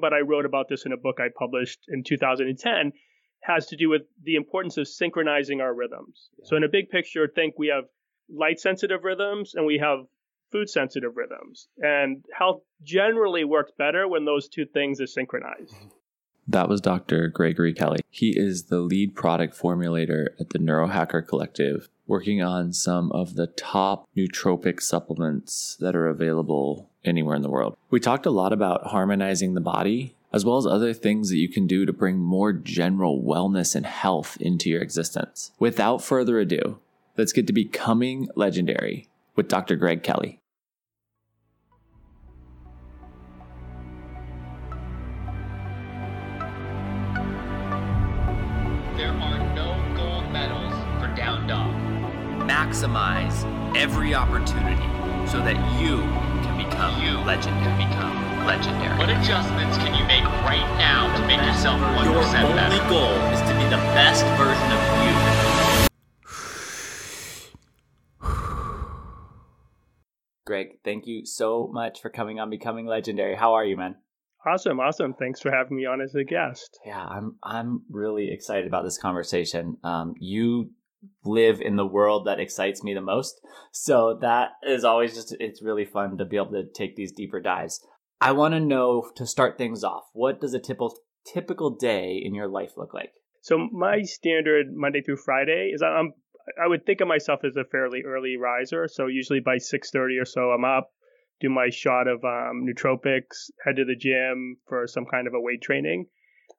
but I wrote about this in a book I published in 2010, has to do with the importance of synchronizing our rhythms. Yeah. So, in a big picture, think we have light sensitive rhythms and we have food sensitive rhythms. And health generally works better when those two things are synchronized. Mm-hmm. That was Dr. Gregory Kelly. He is the lead product formulator at the Neurohacker Collective, working on some of the top nootropic supplements that are available anywhere in the world. We talked a lot about harmonizing the body, as well as other things that you can do to bring more general wellness and health into your existence. Without further ado, let's get to becoming legendary with Dr. Greg Kelly. There are no gold medals for down dog. Maximize every opportunity so that you become you legendary. Can become legendary. What adjustments can you make right now to make yourself 1% better Your only better? goal is to be the best version of you. Greg, thank you so much for coming on Becoming Legendary. How are you, man? Awesome, awesome. Thanks for having me on as a guest. Yeah, I'm I'm really excited about this conversation. Um, you live in the world that excites me the most. So that is always just, it's really fun to be able to take these deeper dives. I want to know to start things off, what does a typical, typical day in your life look like? So my standard Monday through Friday is I'm, I would think of myself as a fairly early riser. So usually by 6.30 or so, I'm up, do my shot of um, nootropics, head to the gym for some kind of a weight training,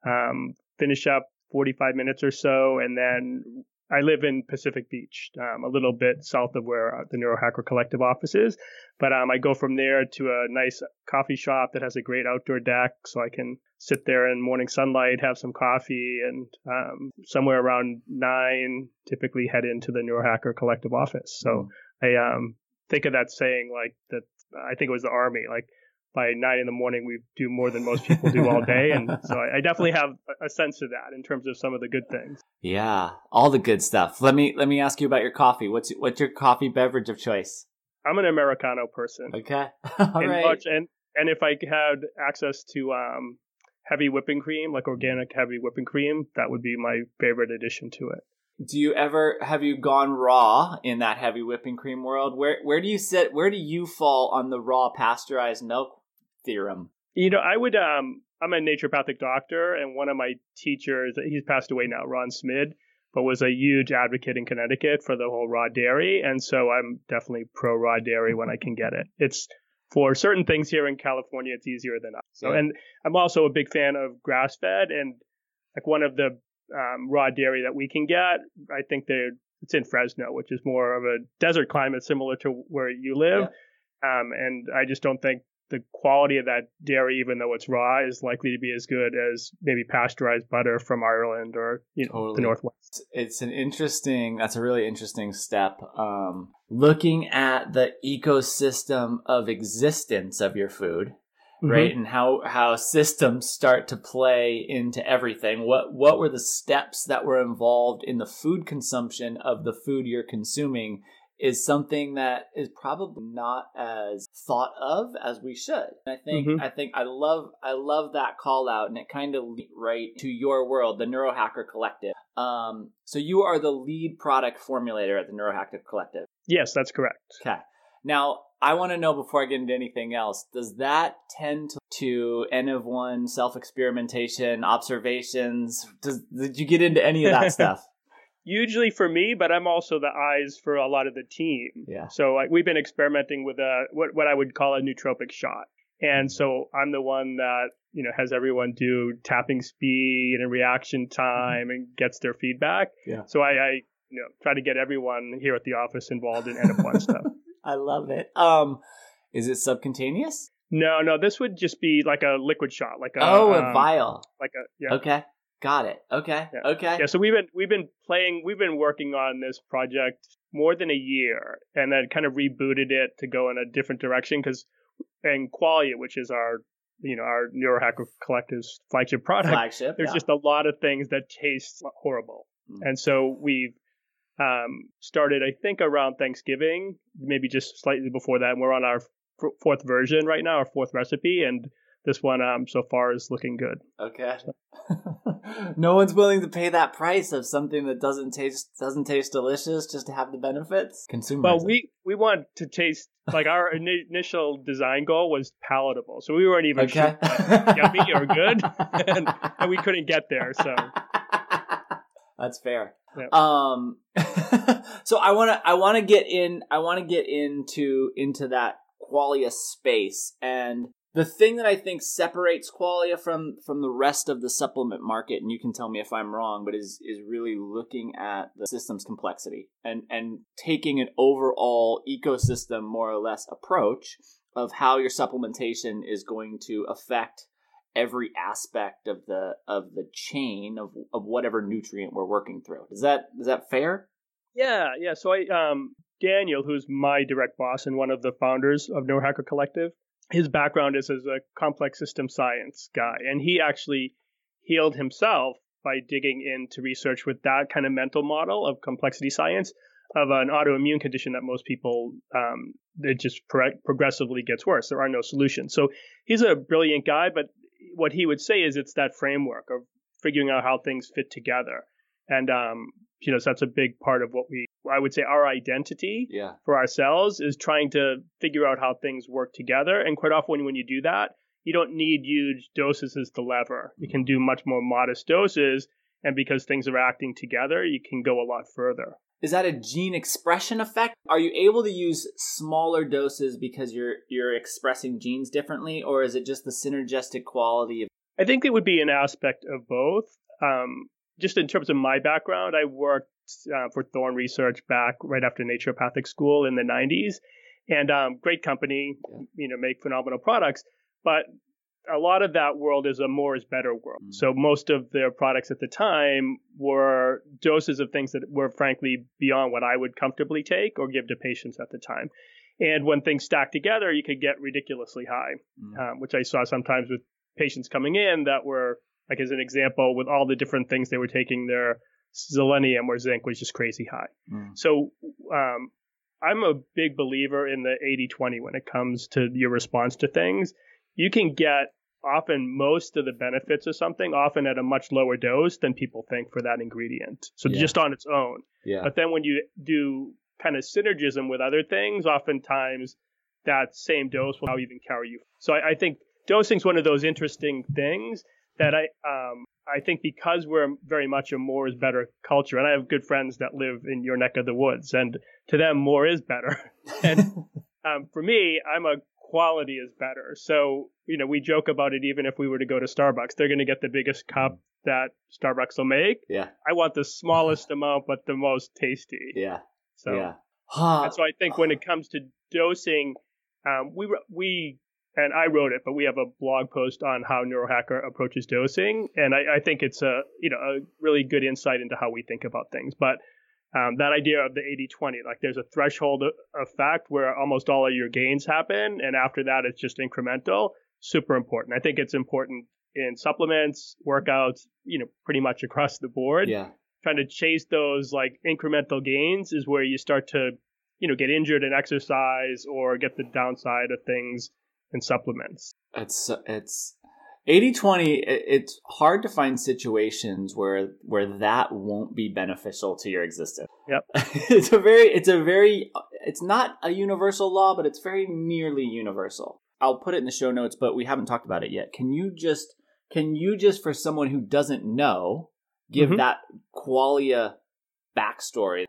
um, finish up 45 minutes or so, and then I live in Pacific Beach, um, a little bit south of where uh, the Neurohacker Collective office is. But um, I go from there to a nice coffee shop that has a great outdoor deck, so I can sit there in morning sunlight, have some coffee, and um, somewhere around nine, typically head into the Neurohacker Collective office. So mm. I um, think of that saying like that. I think it was the army, like by nine in the morning we do more than most people do all day. And so I, I, definitely have a sense of that in terms of some of the good things. Yeah all the good stuff. Let me let me ask you about your coffee. What's what's your coffee beverage of choice? I'm an americano person. Okay. All and, right. much, and and if i had access to um heavy whipping cream like organic heavy whipping cream that would be my favorite addition to it. Do you ever have you gone raw in that heavy whipping cream world? Where where do you sit where do you fall on the raw pasteurized milk theorem? You know, I would. Um, I'm a naturopathic doctor, and one of my teachers, he's passed away now, Ron Schmid, but was a huge advocate in Connecticut for the whole raw dairy, and so I'm definitely pro raw dairy when I can get it. It's for certain things here in California, it's easier than us. So, and I'm also a big fan of grass fed, and like one of the um, raw dairy that we can get, I think they're it's in Fresno, which is more of a desert climate similar to where you live. Yeah. Um, and I just don't think the quality of that dairy, even though it's raw, is likely to be as good as maybe pasteurized butter from Ireland or you know, totally. the Northwest. It's an interesting. That's a really interesting step. Um, looking at the ecosystem of existence of your food, mm-hmm. right, and how how systems start to play into everything. What what were the steps that were involved in the food consumption of the food you're consuming? Is something that is probably not as thought of as we should. I think mm-hmm. I think I love I love that call out and it kind of lead right to your world, the Neurohacker Collective. Um, so you are the lead product formulator at the Neurohacker Collective. Yes, that's correct. Okay. Now, I want to know before I get into anything else, does that tend to, to N of one self experimentation, observations? Does, did you get into any of that stuff? Usually for me, but I'm also the eyes for a lot of the team. Yeah. So like we've been experimenting with a what what I would call a nootropic shot, and so I'm the one that you know has everyone do tapping speed and reaction time mm-hmm. and gets their feedback. Yeah. So I, I you know try to get everyone here at the office involved in N of one stuff. I love it. Um, is it subcutaneous? No, no. This would just be like a liquid shot, like a oh, a um, vial, like a yeah. Okay. Got it. Okay. Yeah. Okay. Yeah. So we've been we've been playing we've been working on this project more than a year, and then kind of rebooted it to go in a different direction because and Qualia, which is our you know our Neurohacker Collective's flagship product, flagship, there's yeah. just a lot of things that taste horrible, mm. and so we've um, started I think around Thanksgiving, maybe just slightly before that. And we're on our f- fourth version right now, our fourth recipe, and this one um, so far is looking good. Okay. no one's willing to pay that price of something that doesn't taste doesn't taste delicious just to have the benefits. Consumers. Well, we we want to taste like our initial design goal was palatable, so we weren't even okay. sure yummy or good, and, and we couldn't get there. So that's fair. Yep. Um, so I want to I want to get in I want to get into into that qualia space and the thing that I think separates qualia from from the rest of the supplement market, and you can tell me if I'm wrong, but is is really looking at the system's complexity and and taking an overall ecosystem more or less approach of how your supplementation is going to affect every aspect of the of the chain of of whatever nutrient we're working through. Is that is that fair? Yeah, yeah. So I um Daniel, who's my direct boss and one of the founders of Neurohacker Collective, his background is as a complex system science guy, and he actually healed himself by digging into research with that kind of mental model of complexity science of an autoimmune condition that most people um, it just pro- progressively gets worse. There are no solutions. So he's a brilliant guy, but what he would say is it's that framework of figuring out how things fit together, and um, you know so that's a big part of what we I would say our identity yeah. for ourselves is trying to figure out how things work together. And quite often, when you do that, you don't need huge doses as the lever. You can do much more modest doses. And because things are acting together, you can go a lot further. Is that a gene expression effect? Are you able to use smaller doses because you're you're expressing genes differently, or is it just the synergistic quality of? I think it would be an aspect of both. Um, just in terms of my background, I worked uh, for Thorne Research back right after naturopathic school in the 90s, and um, great company, you know, make phenomenal products. But a lot of that world is a more is better world. Mm. So most of their products at the time were doses of things that were frankly beyond what I would comfortably take or give to patients at the time. And when things stack together, you could get ridiculously high, mm. um, which I saw sometimes with patients coming in that were like as an example with all the different things they were taking their selenium or zinc was just crazy high. Mm. So um, I'm a big believer in the 80-20 when it comes to your response to things. You can get often most of the benefits of something often at a much lower dose than people think for that ingredient. So yeah. just on its own. Yeah. But then when you do kind of synergism with other things, oftentimes that same dose will now even carry you. So I, I think dosing is one of those interesting things that I um, I think because we're very much a more is better culture, and I have good friends that live in your neck of the woods, and to them, more is better. and um, for me, I'm a quality is better. So, you know, we joke about it even if we were to go to Starbucks. They're going to get the biggest cup that Starbucks will make. Yeah. I want the smallest amount, but the most tasty. Yeah. So, yeah. and so I think when it comes to dosing, um, we we and I wrote it, but we have a blog post on how Neurohacker approaches dosing, and I, I think it's a you know a really good insight into how we think about things. But um, that idea of the 80-20, like there's a threshold effect where almost all of your gains happen, and after that it's just incremental. Super important. I think it's important in supplements, workouts, you know, pretty much across the board. Yeah. Trying to chase those like incremental gains is where you start to, you know, get injured in exercise or get the downside of things and supplements. It's it's 80-20 it's hard to find situations where where that won't be beneficial to your existence. Yep. it's a very it's a very it's not a universal law but it's very nearly universal. I'll put it in the show notes but we haven't talked about it yet. Can you just can you just for someone who doesn't know give mm-hmm. that qualia backstory?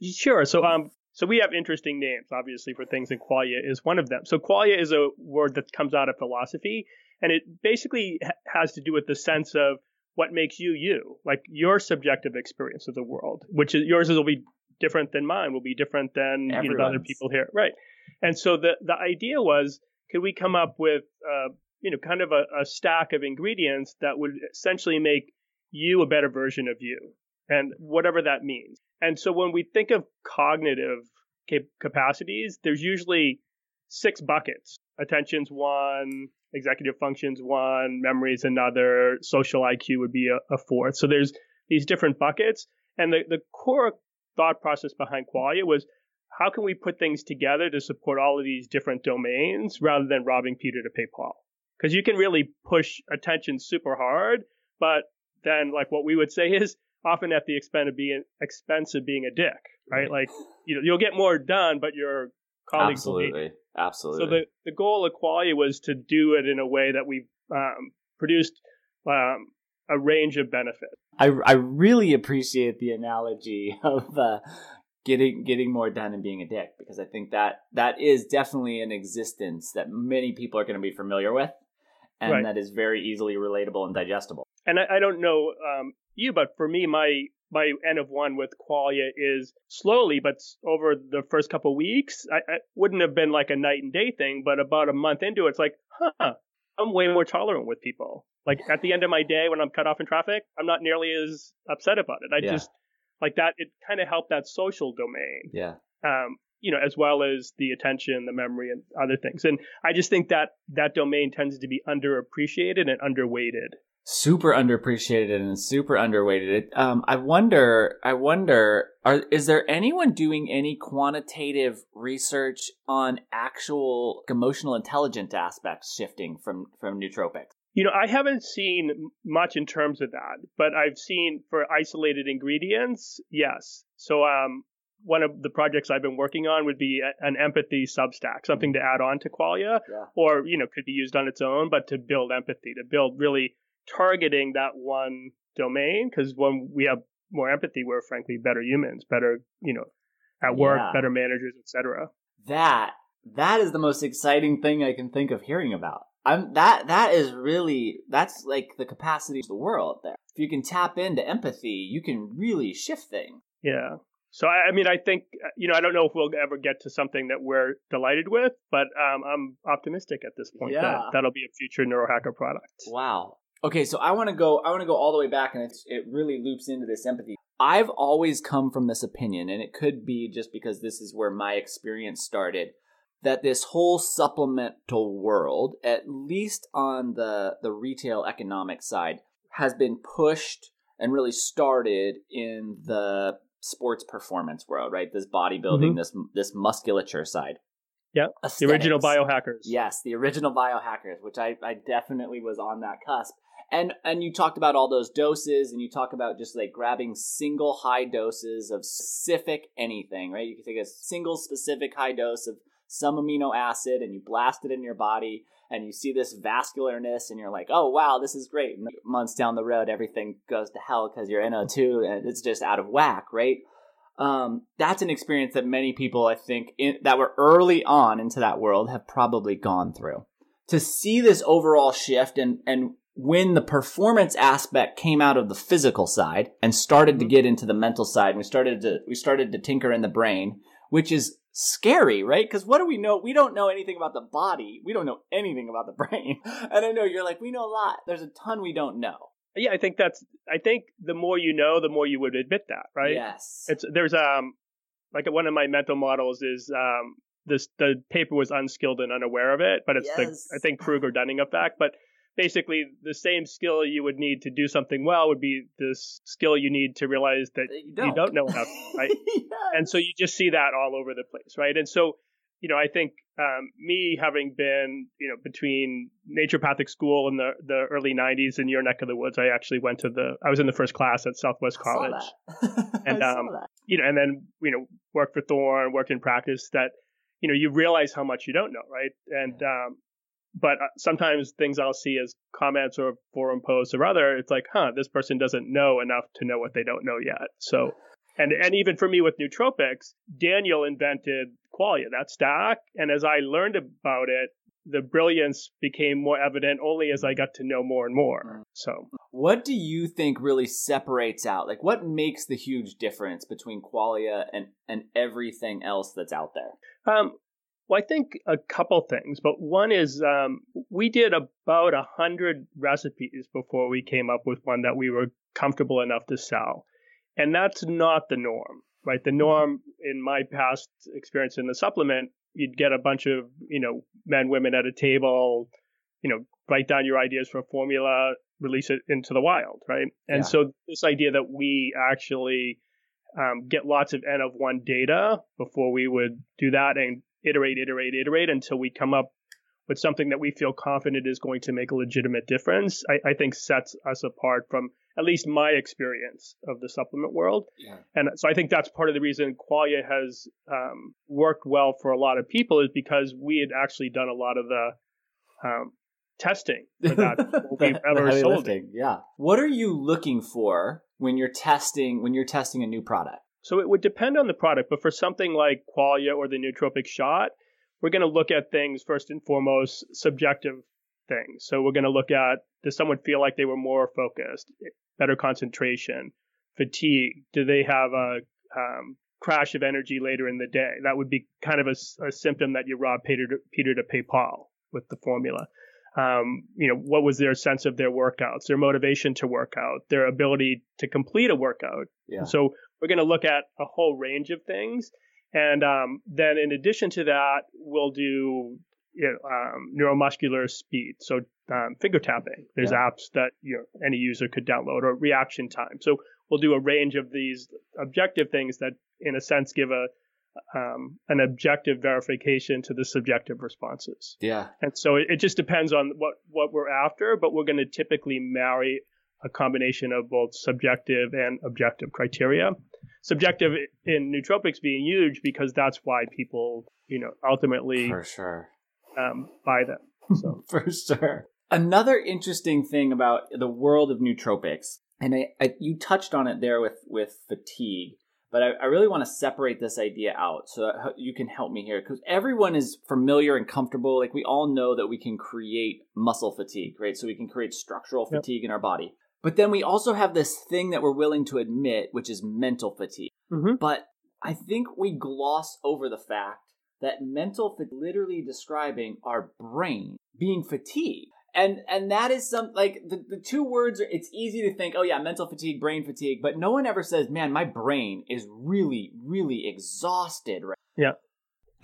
Sure. So um so we have interesting names, obviously, for things, and qualia is one of them. So qualia is a word that comes out of philosophy, and it basically has to do with the sense of what makes you you, like your subjective experience of the world, which is yours will be different than mine, will be different than you know, other people here, right? And so the the idea was, could we come up with, uh, you know, kind of a, a stack of ingredients that would essentially make you a better version of you, and whatever that means. And so when we think of cognitive cap- capacities, there's usually six buckets. Attention's one, executive functions one, memory's another, social IQ would be a, a fourth. So there's these different buckets. And the, the core thought process behind Qualia was how can we put things together to support all of these different domains rather than robbing Peter to pay Paul? because you can really push attention super hard, but then like what we would say is often at the expense of being expense of being a dick, right? Like you know you'll get more done, but your colleagues absolutely, absolutely. So the the goal of Qualia was to do it in a way that we um, produced um, a range of benefits. I I really appreciate the analogy of uh, getting getting more done and being a dick because I think that that is definitely an existence that many people are going to be familiar with, and Right. that is very easily relatable and digestible. And I, I don't know um, you, but for me, my my N of one with Qualia is slowly, but over the first couple weeks, I, I wouldn't have been like a night and day thing, but about a month into it, it's like, huh, I'm way more tolerant with people. Like at the end of my day when I'm cut off in traffic, I'm not nearly as upset about it. I Yeah. just like that. It kind of helped that social domain. Yeah, um, you know, as well as the attention, the memory, and other things. And I just think that that domain tends to be underappreciated and underweighted. Super underappreciated and super underweighted. Um, I wonder, I wonder, are is there anyone doing any quantitative research on actual emotional intelligence aspects shifting from from nootropics? You know, I haven't seen much in terms of that, but I've seen for isolated ingredients, yes. So, um, one of the projects I've been working on would be a- an empathy substack, something to add on to Qualia, Yeah. or you know, could be used on its own, but to build empathy, to build really targeting that one domain, because when we have more empathy, we're frankly better humans, better, you know, at work, Yeah. better managers, etc. that that is the most exciting thing I can think of hearing about. I'm that that is really that's like the capacity of the world there. If you can tap into empathy, you can really shift things. Yeah. So I, I mean, I think uh, you know, I don't know if we'll ever get to something that we're delighted with, but um, I'm optimistic at this point Yeah. that that'll be a future neurohacker product. Wow. Okay, so I want to go. I want to go all the way back, and it's, it really loops into this empathy. I've always come from this opinion, and it could be just because this is where my experience started, that this whole supplemental world, at least on the the retail economic side, has been pushed and really started in the sports performance world, right? This bodybuilding, mm-hmm. this this musculature side. Yeah, The original biohackers. Yes, the original biohackers, which I, I definitely was on that cusp. And and you talked about all those doses and you talk about just like grabbing single high doses of specific anything, right? You can take a single specific high dose of some amino acid and you blast it in your body and you see this vascularness and you're like, "Oh, wow, this is great." And months down the road everything goes to hell cuz your NO2 and it's just out of whack, right? um, that's an experience that many people, I think, in, that were early on into that world have probably gone through. To see this overall shift and, and when the performance aspect came out of the physical side and started to get into the mental side, and we started to we started to tinker in the brain, which is scary, right? Because what do we know? We don't know anything about the body. We don't know anything about the brain. And I know you're like, we know a lot. There's a ton we don't know. Yeah, I think that's. I think the more you know, the more you would admit that, right? Yes. It's there's um like one of my mental models is um this the paper was unskilled and unaware of it, but it's Yes. the I think Kruger Dunning effect. But basically, the same skill you would need to do something well would be this skill you need to realize that That you you don't know enough, right? Yes. and so you just see that all over the place, right? And so, you know, I think um, me having been, you know, between naturopathic school in the the early '90s in your neck of the woods, I actually went to the, I was in the first class at Southwest College. And, um, you know, and then you know, worked for Thorne, worked in practice. That you know, you realize how much you don't know, right? And um, but uh, sometimes things I'll see as comments or forum posts or other, it's like, huh, this person doesn't know enough to know what they don't know yet. So, and and even for me with nootropics, Daniel invented Qualia, that stack, and as I learned about it, the brilliance became more evident only as I got to know more and more. So, What do you think really separates out? Like, what makes the huge difference between Qualia and and everything else that's out there? Um, well, I think a couple things, but one is um, we did about a hundred recipes before we came up with one that we were comfortable enough to sell, and that's not the norm, right? The norm in my past experience in the supplement, you'd get a bunch of you know men, women at a table, you know, write down your ideas for a formula, release it into the wild, right? And Yeah. so this idea that we actually um, get lots of N of one data before we would do that and iterate, iterate, iterate until we come up with something that we feel confident is going to make a legitimate difference, I, I think sets us apart from at least my experience of the supplement world. Yeah. And so I think that's part of the reason Qualia has um, worked well for a lot of people is because we had actually done a lot of the um, testing for that we've ever sold lifting, Yeah. What are you looking for when you're testing when you're testing a new product? So it would depend on the product, but for something like Qualia or the nootropic shot, we're going to look at things first and foremost subjective things. So we're going to look at does someone feel like they were more focused, better concentration, fatigue? Do they have a um, crash of energy later in the day? That would be kind of a, a symptom that you rob Peter to, Peter to pay Paul with the formula. Um, you know, what was their sense of their workouts, their motivation to work out, their ability to complete a workout? Yeah. So we're going to look at a whole range of things. And um, then in addition to that, we'll do you know, um, neuromuscular speed. So um, finger tapping. There's Yeah. apps that you know any user could download or reaction time. So we'll do a range of these objective things that, in a sense, give a um, an objective verification to the subjective responses. Yeah. And so it, it just depends on what what we're after, but we're going to typically marry a combination of both subjective and objective criteria. Subjective in nootropics being huge because that's why people, you know, ultimately For sure. um, buy them. So For sure. Another interesting thing about the world of nootropics, and I, I you touched on it there with with fatigue, but I, I really want to separate this idea out so that you can help me here because everyone is familiar and comfortable. Like we all know that we can create muscle fatigue, right? So we can create structural Yep. fatigue in our body. But then we also have this thing that we're willing to admit, which is mental fatigue. Mhm. But I think we gloss over the fact that mental fatigue literally describing our brain being fatigued. And and that is some like the, the two words are it's easy to think, oh yeah, mental fatigue, brain fatigue, but no one ever says, man, my brain is really, really exhausted right Yeah.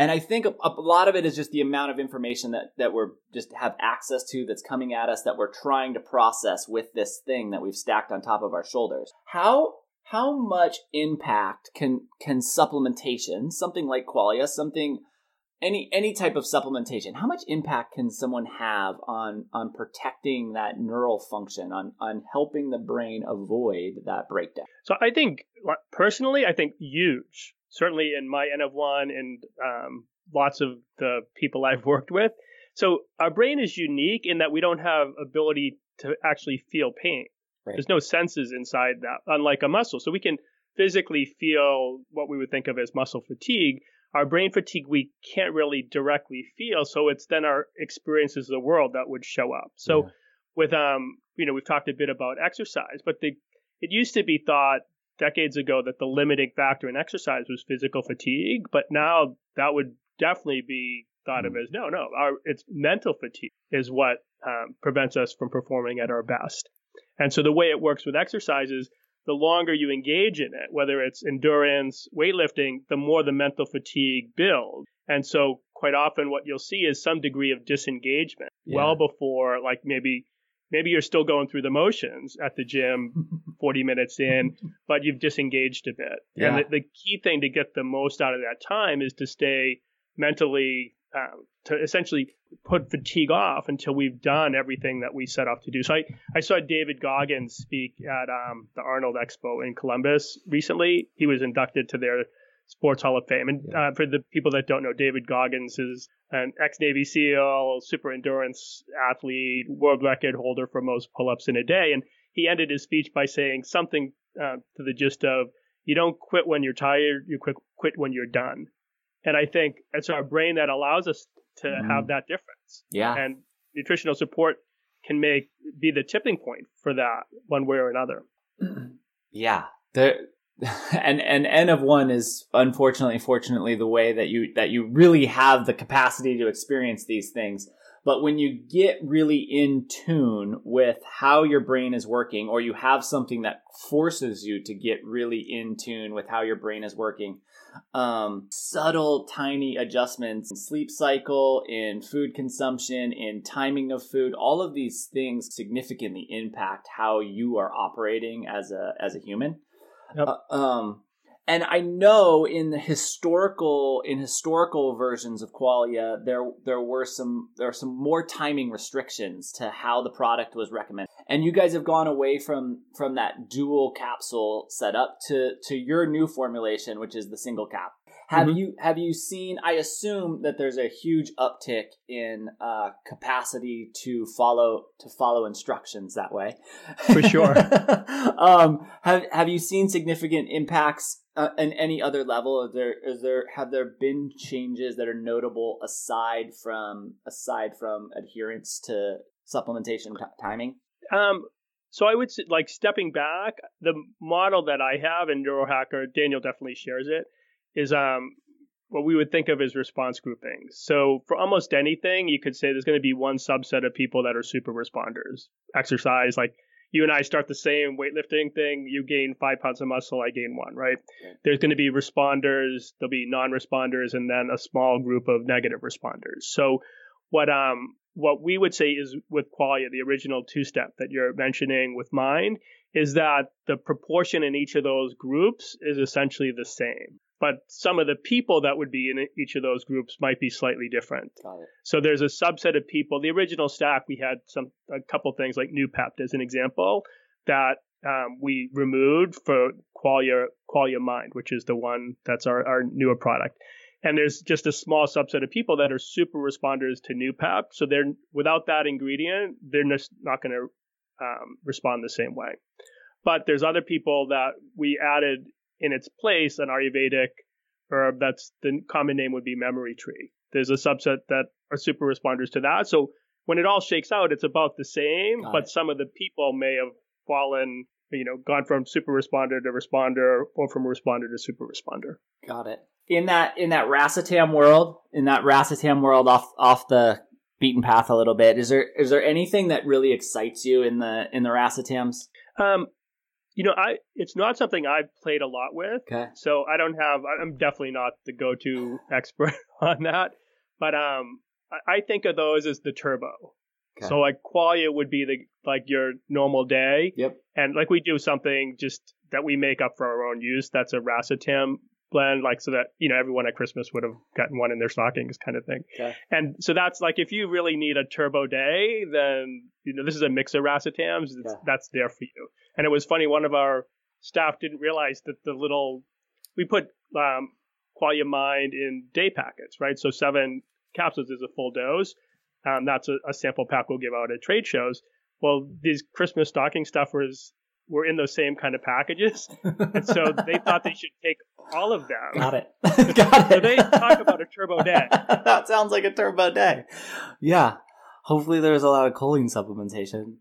And I think a, a lot of it is just the amount of information that, that we're just have access to that's coming at us that we're trying to process with this thing that we've stacked on top of our shoulders. How how much impact can can supplementation, something like Qualia, something any any type of supplementation, how much impact can someone have on on protecting that neural function, on on helping the brain avoid that breakdown? So I think personally, I think huge. Certainly in my N of one and um, lots of the people I've worked with. So our brain is unique in that we don't have ability to actually feel pain. Right. There's no senses inside that, unlike a muscle. So we can physically feel what we would think of as muscle fatigue. Our brain fatigue we can't really directly feel, so it's then our experiences of the world that would show up. So Yeah. with um, you know, we've talked a bit about exercise, but the it used to be thought decades ago that the limiting factor in exercise was physical fatigue, but now that would definitely be thought of Mm. as no, no, our it's mental fatigue is what um, prevents us from performing at our best. And so the way it works with exercise is the longer you engage in it, whether it's endurance, weightlifting, the more the mental fatigue builds. And so quite often what you'll see is some degree of disengagement Yeah. well before like maybe maybe you're still going through the motions at the gym 40 minutes in, but you've disengaged a bit. Yeah. And the, the key thing to get the most out of that time is to stay mentally, um, to essentially put fatigue off until we've done everything that we set off to do. So I, I saw David Goggins speak at um, the Arnold Expo in Columbus recently. He was inducted to their Sports Hall of Fame. And uh, for the people that don't know, David Goggins is an ex Navy SEAL, super endurance athlete, world record holder for most pull ups in a day. And he ended his speech by saying something uh, to the gist of, you don't quit when you're tired, you quit, quit when you're done. And I think it's our brain that allows us to Mhm. have that difference. Yeah. And nutritional support can make be the tipping point for that one way or another. yeah there and and n of one is unfortunately fortunately the way that you that you really have the capacity to experience these things. But when you get really in tune with how your brain is working or you have something that forces you to get really in tune with how your brain is working um, subtle tiny adjustments in sleep cycle in food consumption in timing of food all of these things significantly impact how you are operating as a as a human Yep. uh, um And I know in the historical in historical versions of Qualia, there there were some there are some more timing restrictions to how the product was recommended. And you guys have gone away from from that dual capsule setup to to your new formulation, which is the single cap. Have mm-hmm. you have you seen? I assume that there's a huge uptick in uh, capacity to follow to follow instructions that way. For sure. um, have have you seen significant impacts uh, in any other level? Is there is there have there been changes that are notable aside from aside from adherence to supplementation t- timing? Um, so I would say, like stepping back, the model that I have in Neurohacker, Daniel definitely shares it is um, what we would think of as response groupings. So for almost anything, you could say there's going to be one subset of people that are super responders. Exercise, like you and I start the same weightlifting thing, you gain five pounds of muscle, I gain one, right? There's going to be responders, there'll be non-responders, and then a small group of negative responders. So what um what we would say is with qualia, the original two step that you're mentioning with mind, is that the proportion in each of those groups is essentially the same but some of the people that would be in each of those groups might be slightly different. So there's a subset of people. The original stack, we had some a couple things like Noopept as an example that um, we removed for Qualia Qualia Mind, which is the one that's our, our newer product. And there's just a small subset of people that are super responders to Noopept. So they're without that ingredient, they're just not going to um, respond the same way. But there's other people that we added in its place an Ayurvedic herb that's the common name would be memory tree. There's a subset that are super responders to that. So when it all shakes out, it's about the same, Got but it. some of the people may have fallen, you know, gone from super responder to responder or from responder to super responder. Got it. In that in that racetam world, in that racetam world off off the beaten path a little bit, is there is there anything that really excites you in the in the racetams? Um, you know, I it's not something I've played a lot with. Okay. So I don't have. I'm definitely not the go-to expert on that. But um, I think of those as the turbo. Okay. So like qualia would be the like your normal day. Yep. And like we do something just that we make up for our own use. That's a racetam blend, like so that you know everyone at Christmas would have gotten one in their stockings, kind of thing. Okay. And so that's like if you really need a turbo day, then you know this is a mix of racetams. Yeah. That's there for you. And it was funny, one of our staff didn't realize that the little we put um, Qualia Mind in day packets, right? So seven capsules is a full dose. Um, that's a, a sample pack we'll give out at trade shows. Well, these Christmas stocking stuffers were in those same kind of packages. and so they thought they should take all of them. Got it. Got it. So they talk about a turbo day. that sounds like a turbo day. Yeah. Hopefully there's a lot of choline supplementation.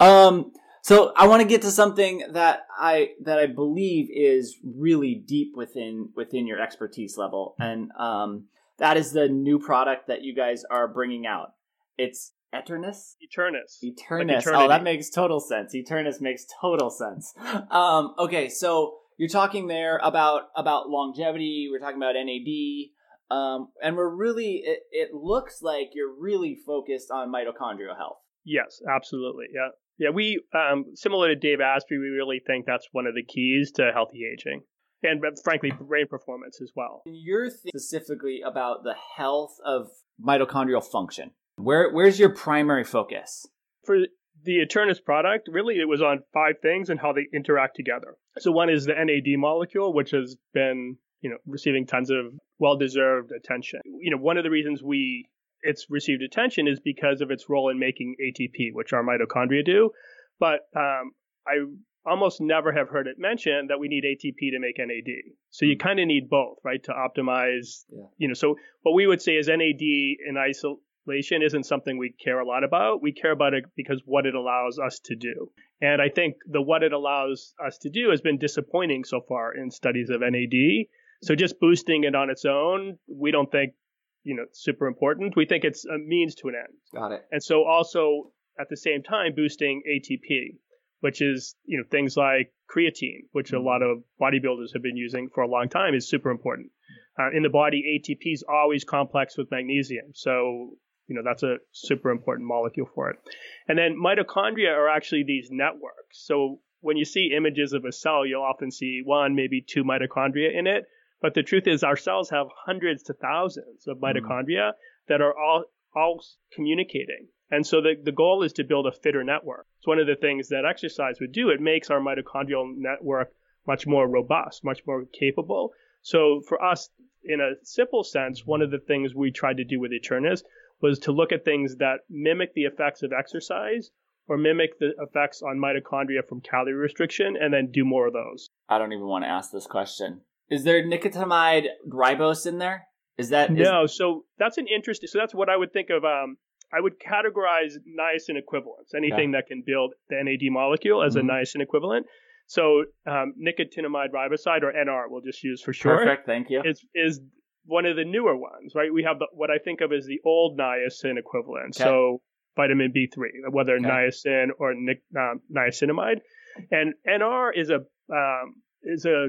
um, so I want to get to something that I that I believe is really deep within within your expertise level, and um, that is the new product that you guys are bringing out. It's Eternus? Eternus. Eternus. Like oh, that makes total sense. Eternus makes total sense. Um, okay, so you're talking there about about longevity. We're talking about NAD. Um, and we're really it, it looks like you're really focused on mitochondrial health. Yes, absolutely. Yeah. Yeah, we um, similar to Dave Asprey, we really think that's one of the keys to healthy aging and frankly brain performance as well. You're specifically about the health of mitochondrial function. Where where's your primary focus? For the Eternus product, really it was on five things and how they interact together. So one is the NAD molecule, which has been, you know, receiving tons of well-deserved attention. You know, one of the reasons we it's received attention is because of its role in making ATP, which our mitochondria do. But um, I almost never have heard it mentioned that we need ATP to make NAD. So you kind of need both, right, to optimize. Yeah. You know, so what we would say is NAD in isolation isn't something we care a lot about. We care about it because what it allows us to do. And I think the what it allows us to do has been disappointing so far in studies of NAD. So just boosting it on its own, we don't think, you know, super important. We think it's a means to an end. Got it. And so also at the same time boosting ATP, which is, you know, things like creatine, which a lot of bodybuilders have been using for a long time is super important. Uh, in the body, ATP is always complex with magnesium. So you know that's a super important molecule for it and then mitochondria are actually these networks so when you see images of a cell, you'll often see one, maybe two mitochondria in it. But the truth is, our cells have hundreds to thousands of mitochondria mm. that are all all communicating. And so the, the goal is to build a fitter network. It's one of the things that exercise would do. It makes our mitochondrial network much more robust, much more capable. So for us, in a simple sense, one of the things we tried to do with Eternus was to look at things that mimic the effects of exercise or mimic the effects on mitochondria from calorie restriction and then do more of those. I don't even want to ask this question. Is there nicotinamide ribose in there? Is that is... no? So that's an interesting. So that's what I would think of. Um, I would categorize niacin equivalents, anything yeah. that can build the NAD molecule as mm-hmm. a niacin equivalent. So um, nicotinamide riboside or NR, we'll just use for sure. Perfect, thank you. Is is one of the newer ones, right? We have the, what I think of as the old niacin equivalent. Okay. So vitamin B3, whether okay. niacin or nic, um, niacinamide, and NR is a um, is a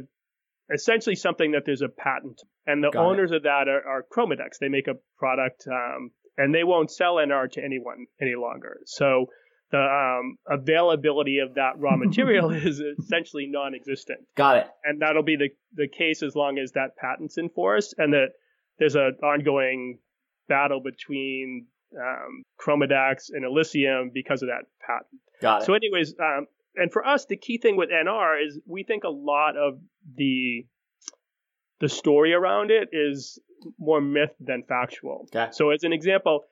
essentially something that there's a patent, and the Got owners it. of that are, are, Chromadex. They make a product, um, and they won't sell NR to anyone any longer. So the um, availability of that raw material is essentially non-existent. Got it. And that'll be the the case as long as that patent's enforced, and that there's an ongoing battle between um, Chromadex and Elysium because of that patent. Got it. So, anyways, um, and for us, the key thing with NR is we think a lot of the the story around it is more myth than factual. Okay. So, as an example,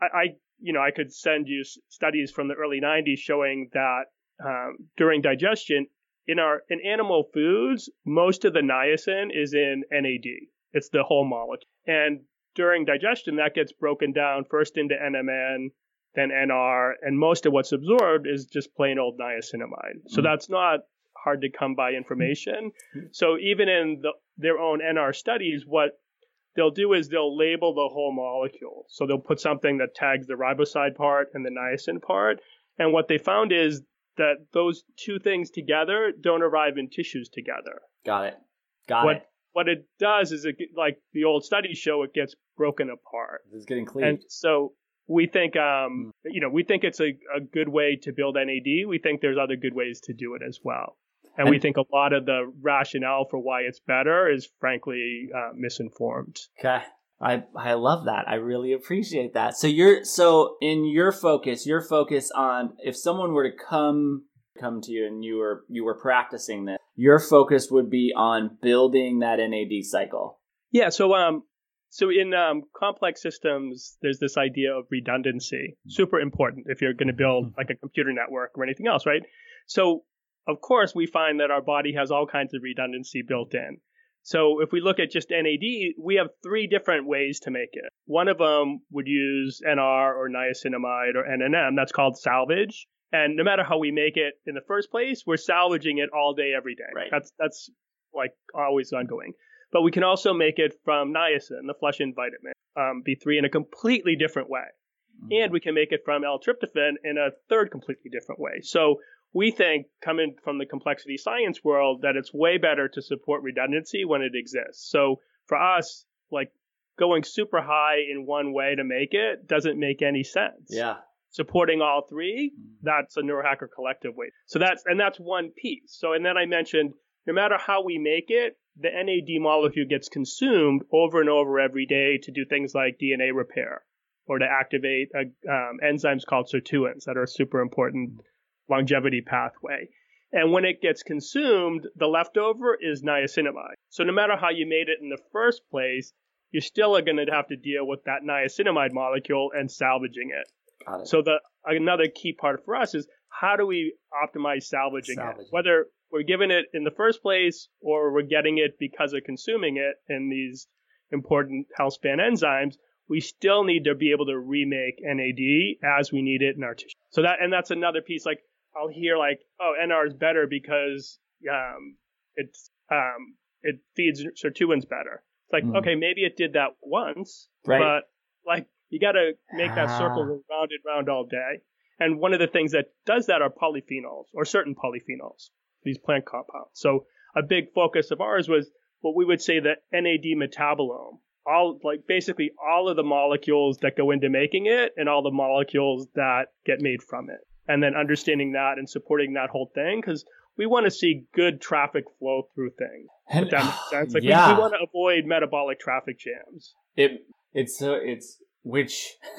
I, I you know I could send you studies from the early '90s showing that um, during digestion in our in animal foods, most of the niacin is in NAD. It's the whole molecule, and during digestion, that gets broken down first into NMN, then NR, and most of what's absorbed is just plain old niacinamide. So mm that's not hard to come by information. mm So even in the, their own NR studies, what they'll do is they'll label the whole molecule. So they'll put something that tags the riboside part and the niacin part. And what they found is that those two things together don't arrive in tissues together. Got it. Got what, it what it does is it like the old studies show it gets broken apart. It's getting clean. And so we think um hmm. you know we think it's a, a good way to build NAD. We think there's other good ways to do it as well. And, and we think a lot of the rationale for why it's better is frankly uh, misinformed. Okay. I I love that. I really appreciate that. So you're so in your focus, your focus on if someone were to come come to you and you were you were practicing this, your focus would be on building that NAD cycle. Yeah, so um so in um, complex systems, there's this idea of redundancy, super important if you're going to build mm-hmm. like a computer network or anything else, right? So of course we find that our body has all kinds of redundancy built in. So if we look at just NAD, we have three different ways to make it. One of them would use NR or niacinamide or NNM. That's called salvage. And no matter how we make it in the first place, we're salvaging it all day, every day. Right. That's that's like always ongoing. But we can also make it from niacin, the flesh-in vitamin, um, B3 in a completely different way. Mm-hmm. And we can make it from L-tryptophan in a third completely different way. So we think, coming from the complexity science world, that it's way better to support redundancy when it exists. So for us, like going super high in one way to make it doesn't make any sense. Yeah supporting all three, mm-hmm. that's a neurohacker collective way. So that's and that's one piece. So and then I mentioned no matter how we make it, the NAD molecule gets consumed over and over every day to do things like DNA repair or to activate a, um, enzymes called sirtuins that are a super important longevity pathway. And when it gets consumed, the leftover is niacinamide. So no matter how you made it in the first place, you're still going to have to deal with that niacinamide molecule and salvaging it. So the another key part for us is how do we optimize salvaging, salvaging, it? Whether we're giving it in the first place or we're getting it because of consuming it in these important health span enzymes, we still need to be able to remake NAD as we need it in our tissue. So that and that's another piece. Like I'll hear like, oh, NR is better because um, it's um, it feeds sirtuins better. It's like, mm. okay, maybe it did that once, right. but like you got to make that circle go round and round all day. And one of the things that does that are polyphenols or certain polyphenols, these plant compounds. So a big focus of ours was what we would say the NAD metabolome. All like basically all of the molecules that go into making it and all the molecules that get made from it. and then understanding that and supporting that whole thing because we want to see good traffic flow through things. And- If that makes sense. Like yeah. we, we want to avoid metabolic traffic jams. it it's so it's which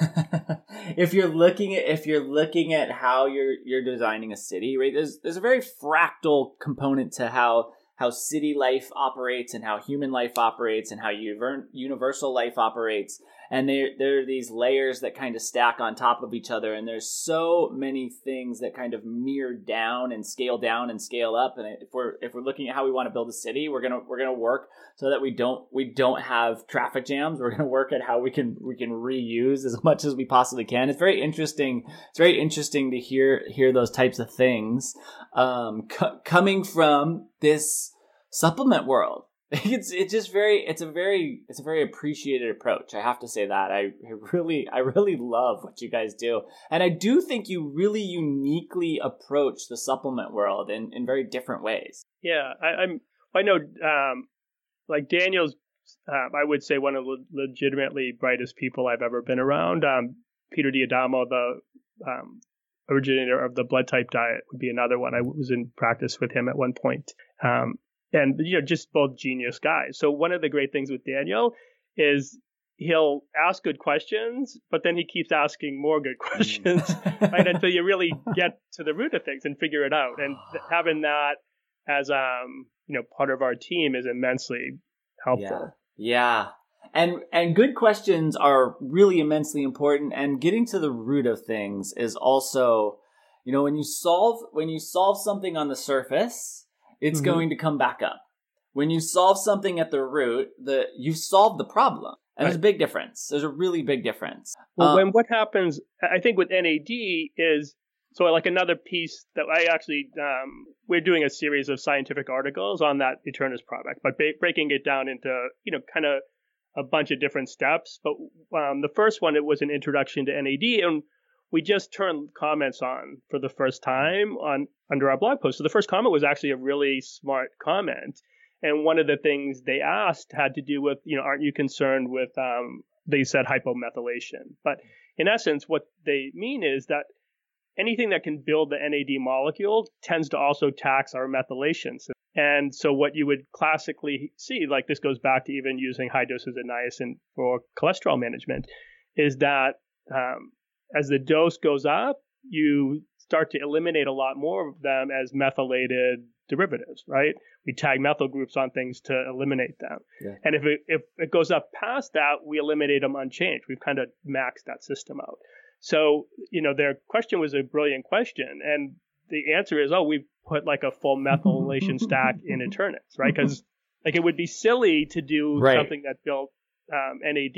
if you're looking at if you're looking at how you're you're designing a city right there's there's a very fractal component to how how city life operates and how human life operates and how univer- universal life operates and there there are these layers that kind of stack on top of each other and there's so many things that kind of mirror down and scale down and scale up and if we're if we're looking at how we want to build a city we're gonna we're gonna work so that we don't we don't have traffic jams. We're gonna work at how we can we can reuse as much as we possibly can. It's very interesting it's very interesting to hear hear those types of things um co- coming from this supplement world it's it's just very it's a very it's a very appreciated approach i have to say that i really i really love what you guys do and i do think you really uniquely approach the supplement world in in very different ways Yeah, I, I'm. I know, um, like Daniel's. Um, I would say one of the legitimately brightest people I've ever been around. Um, Peter D'Adamo, the um, originator of the blood type diet, would be another one. I was in practice with him at one point. Um, and you know, just both genius guys. So one of the great things with Daniel is he'll ask good questions, but then he keeps asking more good questions. right until you really get to the root of things and figure it out and having that as um you know part of our team is immensely helpful Yeah. And and good questions are really immensely important and getting to the root of things is also you know when you solve when you solve something on the surface it's Mhm. going to come back up. When you solve something at the root, the you solve the problem. And there's a big difference. There's a really big difference. well Um, when what happens i think with nad is so like another piece that i actually um we're doing a series of scientific articles on that eternus product but ba- breaking it down into you know kind of a bunch of different steps but um, the first one it was an introduction to nad and we just turned comments on for the first time on under our blog post. So the first comment was actually a really smart comment, and one of the things they asked had to do with, you know, aren't you concerned with? Um, they said hypomethylation, but in essence, what they mean is that anything that can build the NAD molecule tends to also tax our methylation. And so what you would classically see, like this goes back to even using high doses of niacin for cholesterol management, is that um, as the dose goes up, you start to eliminate a lot more of them as methylated derivatives, right? We tag methyl groups on things to eliminate them. Yeah. And if it, if it goes up past that, we eliminate them unchanged. We've kind of maxed that system out. So, you know, their question was a brilliant question. And the answer is, oh, we've put like a full methylation stack in Eternus, right? Because like it would be silly to do Right. something that built um, NAD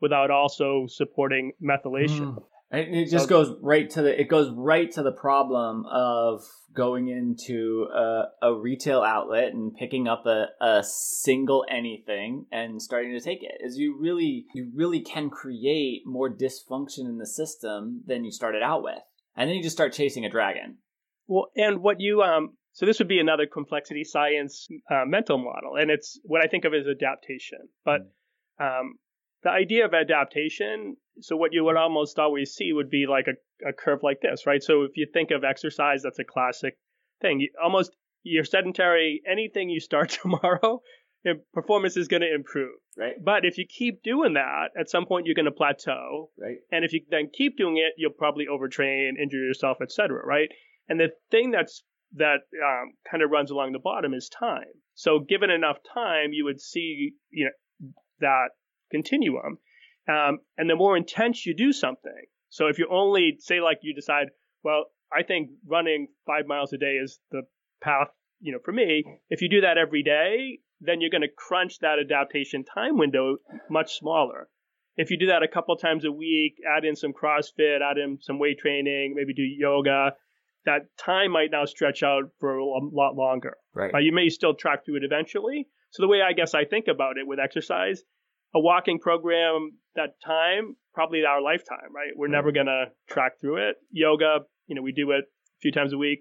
without also supporting methylation. Mm. And it just So- goes right to the it goes right to the problem of going into a, a retail outlet and picking up a, a single anything and starting to take it is you really you really can create more dysfunction in the system than you started out with and then you just start chasing a dragon Well, and what you um, so this would be another complexity science uh, mental model, and it's what I think of as adaptation. But um, the idea of adaptation, so what you would almost always see would be like a, a curve like this, right? So if you think of exercise, that's a classic thing. You, almost you're sedentary. Anything you start tomorrow, performance is going to improve. right But if you keep doing that, at some point you're going to plateau. right And if you then keep doing it, you'll probably overtrain, injure yourself, etc. Right? And the thing that's that um, kind of runs along the bottom is time. So given enough time, you would see you know that continuum. Um, and the more intense you do something, so if you only say like you decide, well, I think running five miles a day is the path, you know, for me. If you do that every day, then you're going to crunch that adaptation time window much smaller. If you do that a couple times a week, add in some CrossFit, add in some weight training, maybe do yoga, that time might now stretch out for a lot longer. right Uh, you may still track through it eventually. So the way I guess I think about it with exercise, a walking program, that time, probably our lifetime, right? We're never gonna track through it. Yoga, you know, we do it a few times a week.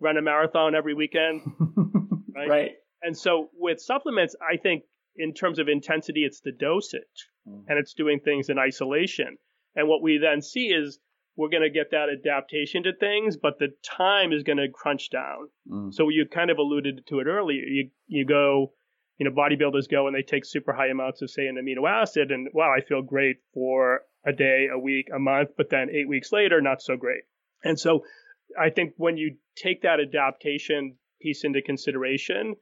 Run a marathon every weekend. right? right And so with supplements, I think in terms of intensity, it's the dosage Mm. and it's doing things in isolation. And what we then see is we're going to get that adaptation to things, but the time is going to crunch down. Mm. So you kind of alluded to it earlier. You you go, you know, bodybuilders go and they take super high amounts of say an amino acid, and wow, I feel great for a day, a week, a month, but then eight weeks later, not so great. And so I think when you take that adaptation piece into consideration,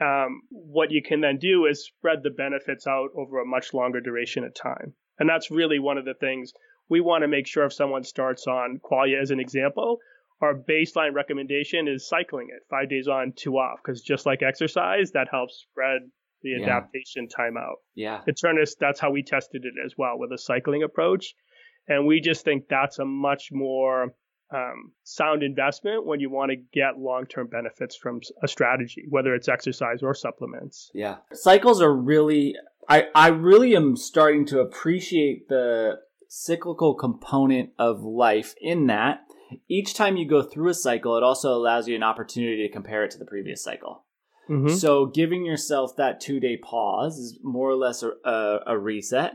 um, what you can then do is spread the benefits out over a much longer duration of time. And that's really one of the things we want to make sure if someone starts on Qualia as an example, our baseline recommendation is cycling it five days on, two off, because just like exercise, that helps spread the Yeah. adaptation time out. Yeah. That's how we tested it as well with a cycling approach. And we just think that's a much more um, sound investment when you want to get long term benefits from a strategy, whether it's exercise or supplements. Yeah. Cycles are really I I really am starting to appreciate the cyclical component of life in that each time you go through a cycle it also allows you an opportunity to compare it to the previous cycle. Mhm. So giving yourself that 2-day pause is more or less a, a, a reset.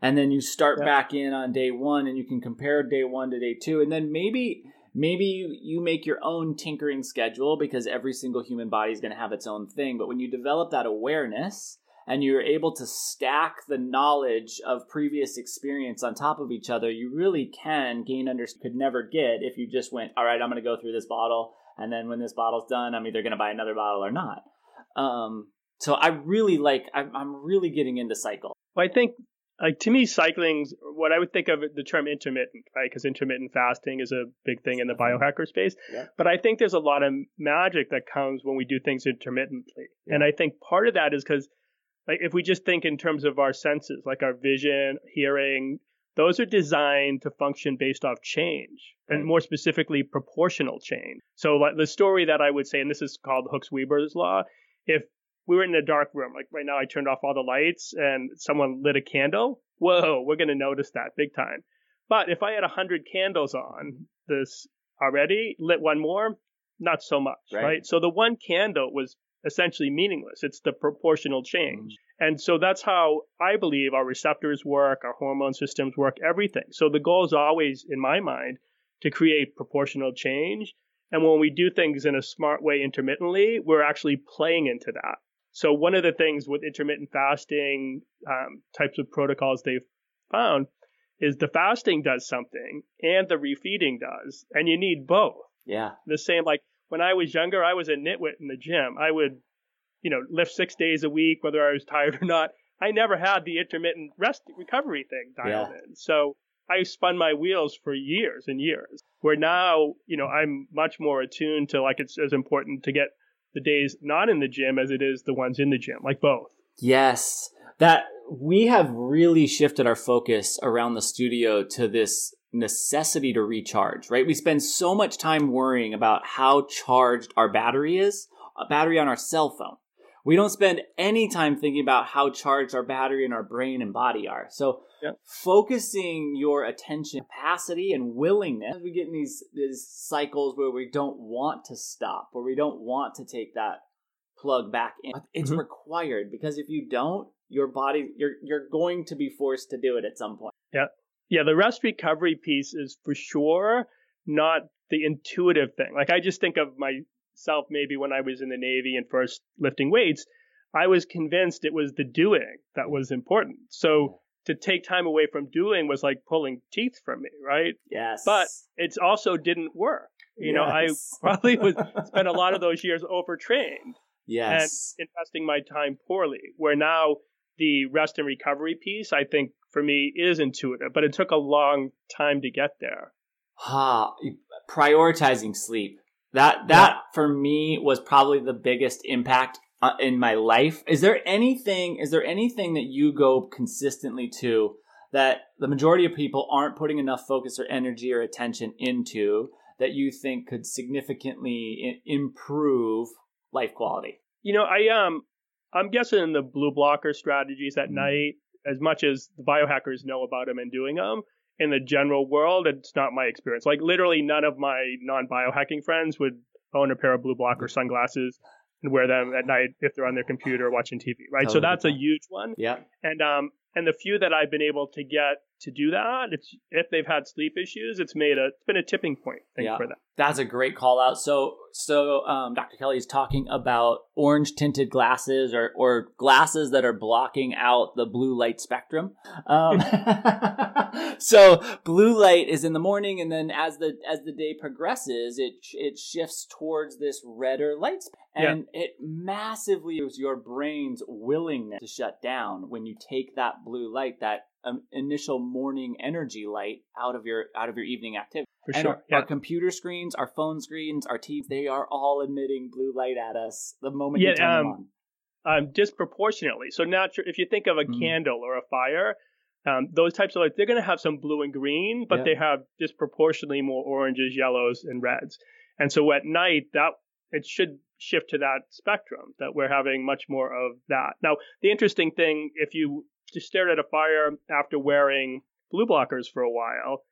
And then you start Yeah. back in on day 1 and you can compare day 1 to day 2 and then maybe maybe you, you make your own tinkering schedule because every single human body is going to have its own thing but when you develop that awareness and you're able to stack the knowledge of previous experience on top of each other you really can gain under could never get if you just went all right i'm going to go through this bottle and then when this bottle's done i'm either going to buy another bottle or not um, so i really like I'm, I'm really getting into cycle Well, I think, like to me, cycling's what I would think of the term intermittent, right? Because intermittent fasting is a big thing in the biohacker space. Yeah. But I think there's a lot of magic that comes when we do things intermittently, and I think part of that is because, like, if we just think in terms of our senses, like our vision, hearing, those are designed to function based off change, and more specifically, proportional change. So, like the story that I would say, and this is called Hooks Weber's law, if we were in a dark room. Like right now, I turned off all the lights and someone lit a candle. Whoa, we're going to notice that big time. But if I had 100 candles on this already, lit one more, not so much, Right. right? So the one candle was essentially meaningless. It's the proportional change. And so that's how I believe our receptors work, our hormone systems work, everything. So the goal is always, in my mind, to create proportional change. And when we do things in a smart way intermittently, we're actually playing into that. So one of the things with intermittent fasting um, types of protocols they've found is the fasting does something and the refeeding does, and you need both. yeah The same like when I was younger, I was a nitwit in the gym. I would, you know, lift six days a week, whether I was tired or not. I never had the intermittent rest recovery thing dialed in. So I spun my wheels for years and years. Where now, you know, I'm much more attuned to like it's as important to get the days not in the gym as it is the ones in the gym, like both. Yes. That we have really shifted our focus around the studio to this necessity to recharge, right? We spend so much time worrying about how charged our battery is, a battery on our cell phone. We don't spend any time thinking about how charged our battery in our brain and body are. So Yep. focusing your attention capacity and willingness, we get in these, these cycles where we don't want to stop, where we don't want to take that plug back in. It's Mhm. required because if you don't, your body you're you're going to be forced to do it at some point. Yeah, the rest recovery piece is for sure not the intuitive thing. Like I just think of myself maybe when I was in the Navy and first lifting weights, I was convinced it was the doing that was important. So to take time away from doing was like pulling teeth from me, right? Yes. But it also didn't work. You know, I probably was spent a lot of those years overtrained yes. and investing my time poorly. Where now the rest and recovery piece, I think for me is intuitive, but it took a long time to get there. Ha, prioritizing sleep. That that for me was probably the biggest impact uh, in my life. Is there anything is there anything that you go consistently to that the majority of people aren't putting enough focus or energy or attention into that you think could significantly improve life quality? You know, I um I'm guessing the blue blocker strategies at Mm. night, as much as the biohackers know about them and doing them, in the general world, it's not my experience. Like literally none of my non-biohacking friends would own a pair of blue blocker sunglasses and wear them at night if they're on their computer watching TV, right? So that's a huge one. Yeah. And um and the few that I've been able to get to do that. It's if they've had sleep issues, it's made a it's been a tipping point thing Yeah. for them. That's a great call out. So, so um, Dr. Kelly is talking about orange tinted glasses or, or glasses that are blocking out the blue light spectrum. Um, so, blue light is in the morning, and then as the as the day progresses, it it shifts towards this redder light, sp- and it massively is your brain's willingness to shut down when you take that blue light, that um, initial morning energy light out of your out of your evening activity. For And sure. our, Yeah. our computer screens, our phone screens, our TVs, they are all emitting blue light at us the moment Yeah, you turn them um, on. um, disproportionately. So natural. If you think of a Mm. candle or a fire, um, those types of lights, they're going to have some blue and green, but Yeah. they have disproportionately more oranges, yellows, and reds. And so at night, that it should shift to that spectrum that we're having much more of that. Now, the interesting thing, if you stared at a fire after wearing blue blockers for a while,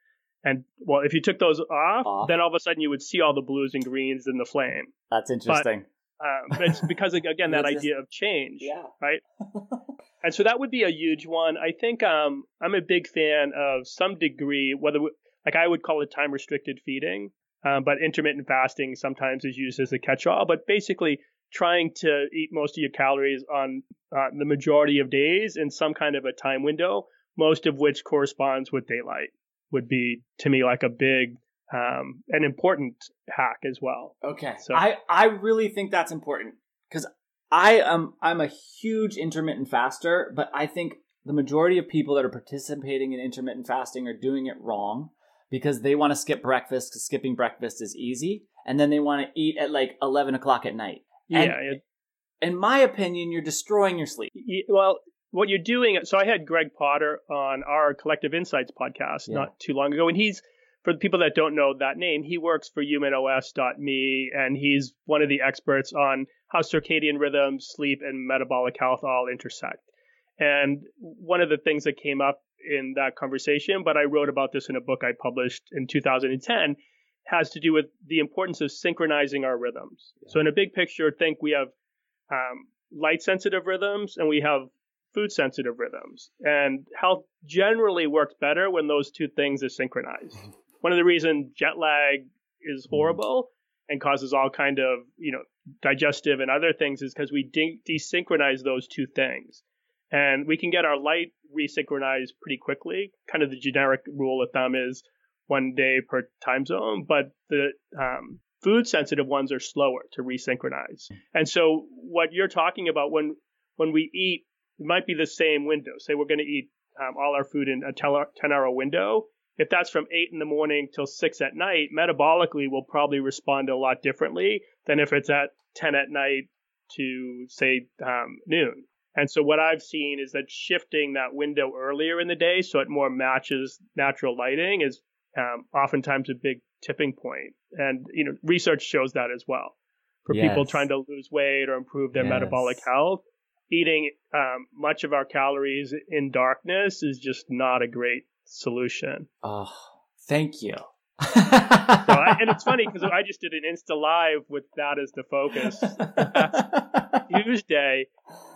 and well, if you took those off, Off. then all of a sudden you would see all the blues and greens in the flame. That's interesting. Um, but it's because again that just- idea of change, yeah. right? And so that would be a huge one. I think um, I'm a big fan of some degree, whether like I would call it time restricted feeding, um, but intermittent fasting sometimes is used as a catch all. But basically, trying to eat most of your calories on uh, the majority of days in some kind of a time window, most of which corresponds with daylight, would be to me like a big um, an important hack as well. Okay. So- I, I really think that's important because I am I'm a huge intermittent faster, but I think the majority of people that are participating in intermittent fasting are doing it wrong because they want to skip breakfast because skipping breakfast is easy, and then they want to eat at like eleven o'clock at night. Yeah, it, In my opinion, you're destroying your sleep. Well, what you're doing. So I had Greg Potter on our Collective Insights podcast Yeah. not too long ago, and he's for the people that don't know that name, he works for HumanOS.me, and he's one of the experts on how circadian rhythms, sleep, and metabolic health all intersect. And one of the things that came up in that conversation, but I wrote about this in a book I published in 2010, has to do with the importance of synchronizing our rhythms. So in a big picture, think we have um, light sensitive rhythms and we have food sensitive rhythms. And health generally works better when those two things are synchronized. One of the reasons jet lag is horrible and causes all kind of, you know, digestive and other things is because we de- desynchronize those two things. And we can get our light resynchronized pretty quickly. Kind of the generic rule of thumb is one day per time zone, but the um, food sensitive ones are slower to resynchronize. And so what you're talking about when when we eat, it might be the same window. Say we're going to eat um, all our food in a 10 hour window. If that's from 8 in the morning till 6 at night, metabolically we'll probably respond a lot differently than if it's at 10 at night to say um, noon. And so what I've seen is that shifting that window earlier in the day so it more matches natural lighting is um, oftentimes a big tipping point. And you know, research shows that as well. For people trying to lose weight or improve their Yes. metabolic health, eating um, much of our calories in darkness is just not a great solution. Oh, thank you. So I, and it's funny because I just did an Insta Live with that as the focus Tuesday,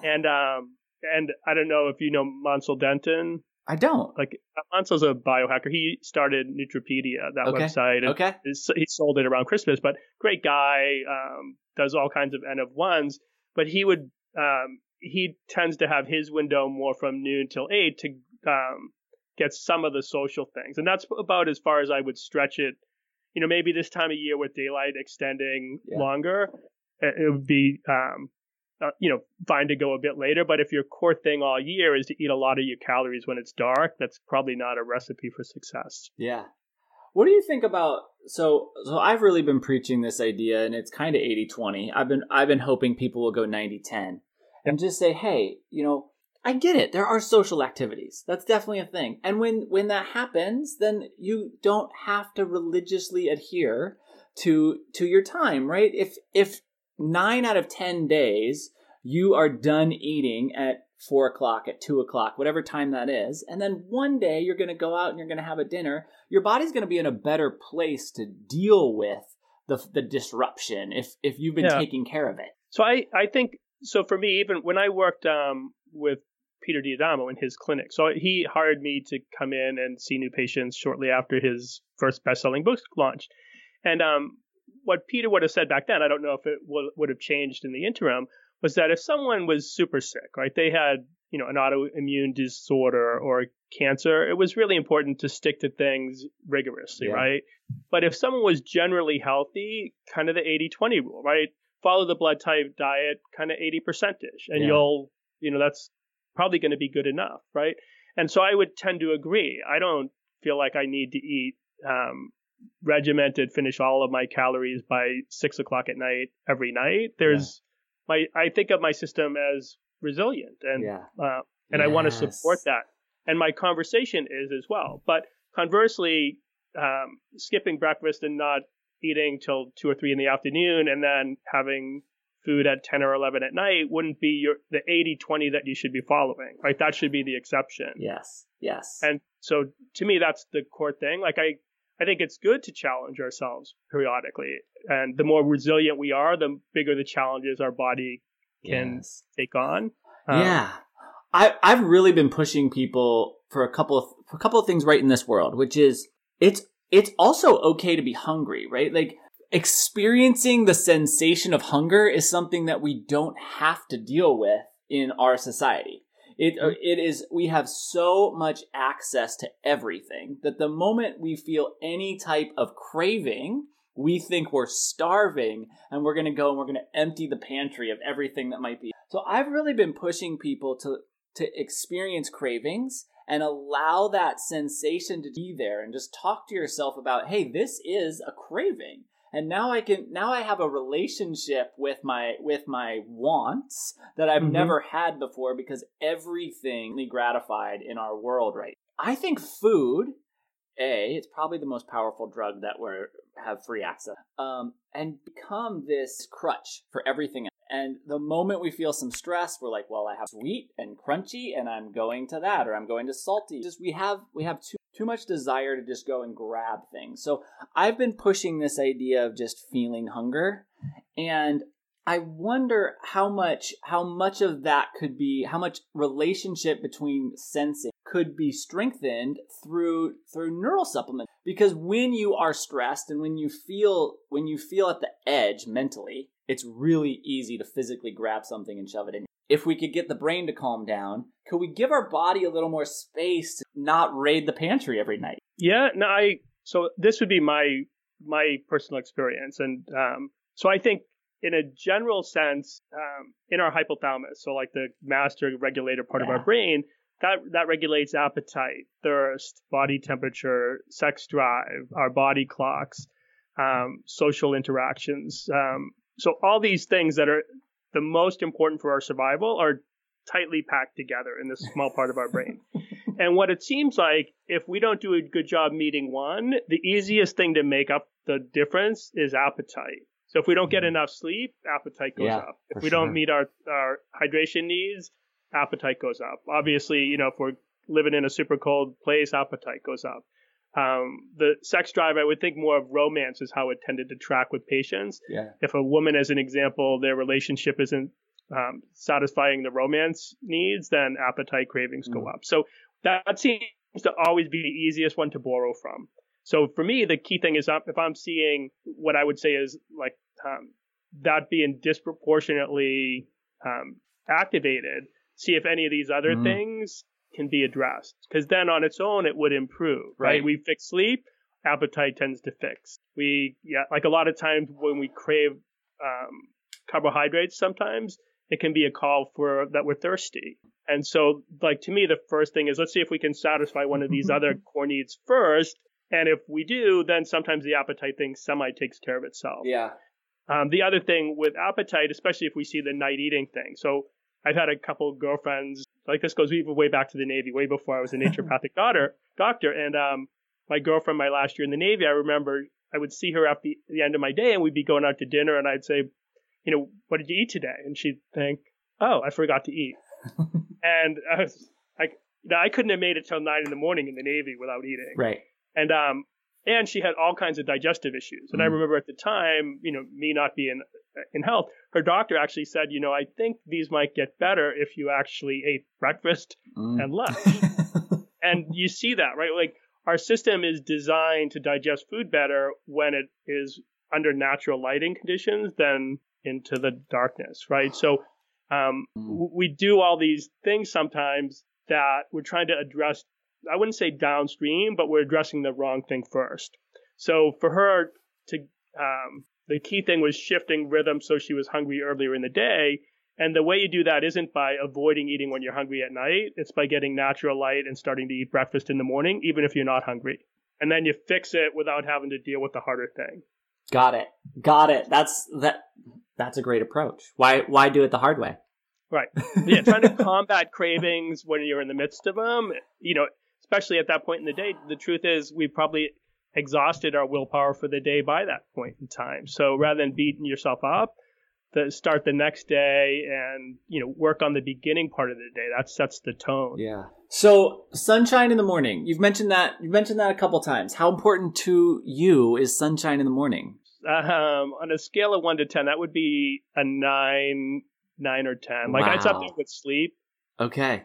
and um, and I don't know if you know Mansal Denton. I don't. Like Mansal's a biohacker. He started Nootropedia, that Okay. website. Okay. he sold it around Christmas, but great guy, um, does all kinds of N of ones. But he would, um, he tends to have his window more from noon till eight to um, get some of the social things, and that's about as far as I would stretch it. You know, maybe this time of year with daylight extending Yeah. longer, it it would be, um, uh, you know, fine to go a bit later. But if your core thing all year is to eat a lot of your calories when it's dark, that's probably not a recipe for success. Yeah. What do you think about so so I've really been preaching this idea and it's kind of 80-20. I've been I've been hoping people will go 90-10 and just say, "Hey, you know, I get it. There are social activities. That's definitely a thing. And when when that happens, then you don't have to religiously adhere to to your time, right? If if nine out of ten days you are done eating at four o'clock, at two o'clock, whatever time that is, and then one day you're going to go out and you're going to have a dinner, your body's going to be in a better place to deal with the the disruption if if you've been Yeah. taking care of it. So I, I think so for me, even when I worked um, with Peter D'Adamo in his clinic. So he hired me to come in and see new patients shortly after his first best-selling book launched. And um, what Peter would have said back then, I don't know if it w- would have changed in the interim, was that if someone was super sick, right, they had you know an autoimmune disorder or cancer, it was really important to stick to things rigorously, yeah. right? But if someone was generally healthy, kind of the 80-20 rule, right? Follow the blood type diet, kind of 80 percentage, and yeah. you'll you know that's probably going to be good enough, right? And so I would tend to agree. I don't feel like I need to eat um, regimented, finish all of my calories by six o'clock at night every night. There's yeah. my I think of my system as resilient, and yeah. uh, and yes. I want to support that. And my conversation is as well. But conversely, um, skipping breakfast and not eating till two or three in the afternoon, and then having food at 10 or 11 at night wouldn't be your the 80 20 that you should be following right that should be the exception yes yes and so to me that's the core thing like i i think it's good to challenge ourselves periodically and the more resilient we are the bigger the challenges our body can yes. take on um, yeah i i've really been pushing people for a couple of for a couple of things right in this world which is it's it's also okay to be hungry right like experiencing the sensation of hunger is something that we don't have to deal with in our society. It, uh, it is, we have so much access to everything that the moment we feel any type of craving, we think we're starving and we're going to go and we're going to empty the pantry of everything that might be. So I've really been pushing people to, to experience cravings and allow that sensation to be there and just talk to yourself about, hey, this is a craving and now I can now I have a relationship with my with my wants that I've mm-hmm. never had before because everything gratified in our world right. I think food a it's probably the most powerful drug that we have free access um, and become this crutch for everything Else. and the moment we feel some stress we're like well i have sweet and crunchy and i'm going to that or i'm going to salty just we have we have too too much desire to just go and grab things. So I've been pushing this idea of just feeling hunger and I wonder how much how much of that could be how much relationship between sensing could be strengthened through through neural supplement because when you are stressed and when you feel when you feel at the edge mentally it's really easy to physically grab something and shove it in if we could get the brain to calm down, could we give our body a little more space to not raid the pantry every night? Yeah, no, I so this would be my my personal experience, and um, so I think in a general sense, um, in our hypothalamus, so like the master regulator part yeah. of our brain, that that regulates appetite, thirst, body temperature, sex drive, our body clocks, um, social interactions. Um, so all these things that are the most important for our survival are tightly packed together in this small part of our brain. and what it seems like, if we don't do a good job meeting one, the easiest thing to make up the difference is appetite. So if we don't get mm-hmm. enough sleep, appetite goes yeah, up. If we sure. don't meet our, our hydration needs, appetite goes up. Obviously, you know, if we're living in a super cold place, appetite goes up. Um, the sex drive, I would think more of romance is how it tended to track with patients. Yeah. If a woman, as an example, their relationship isn't um, satisfying the romance needs, then appetite cravings mm. go up. So that seems to always be the easiest one to borrow from. So for me, the key thing is if I'm seeing what I would say is like um, that being disproportionately um, activated, see if any of these other mm. things can be addressed because then on its own it would improve right. right, we fix sleep appetite tends to fix. We yeah like a lot of times when we crave um, carbohydrates sometimes it can be a call for that we're thirsty. And so like to me the first thing is let's see if we can satisfy one of these other core needs first. And if we do then sometimes the appetite thing semi takes care of itself. Yeah. Um, the other thing with appetite especially if we see the night eating thing. So I've had a couple girlfriends like this goes even way back to the Navy, way before I was a naturopathic doctor. Doctor, and um, my girlfriend, my last year in the Navy, I remember I would see her at the, the end of my day, and we'd be going out to dinner, and I'd say, you know, what did you eat today? And she'd think, oh, I forgot to eat, and I was like, you know, I couldn't have made it till nine in the morning in the Navy without eating. Right. And um, and she had all kinds of digestive issues. And mm. I remember at the time, you know, me not being in health. Her doctor actually said, you know, I think these might get better if you actually ate breakfast Mm. and lunch. and you see that, right? Like our system is designed to digest food better when it is under natural lighting conditions than into the darkness, right? So um, Mm. we do all these things sometimes that we're trying to address. I wouldn't say downstream, but we're addressing the wrong thing first. So for her to, um, the key thing was shifting rhythm so she was hungry earlier in the day. And the way you do that isn't by avoiding eating when you're hungry at night. It's by getting natural light and starting to eat breakfast in the morning, even if you're not hungry. And then you fix it without having to deal with the harder thing. Got it. Got it. That's that. That's a great approach. Why? Why do it the hard way? Right. yeah, trying to combat cravings when you're in the midst of them, you know, especially at that point in the day, the truth is we probably exhausted our willpower for the day by that point in time. So rather than beating yourself up, the start the next day and, you know, work on the beginning part of the day. That sets the tone. Yeah. So sunshine in the morning. You've mentioned that. You've mentioned that a couple times. How important to you is sunshine in the morning? Um, on a scale of one to 10, that would be a nine, nine or 10. Like I'd up Wow. there with sleep. Okay.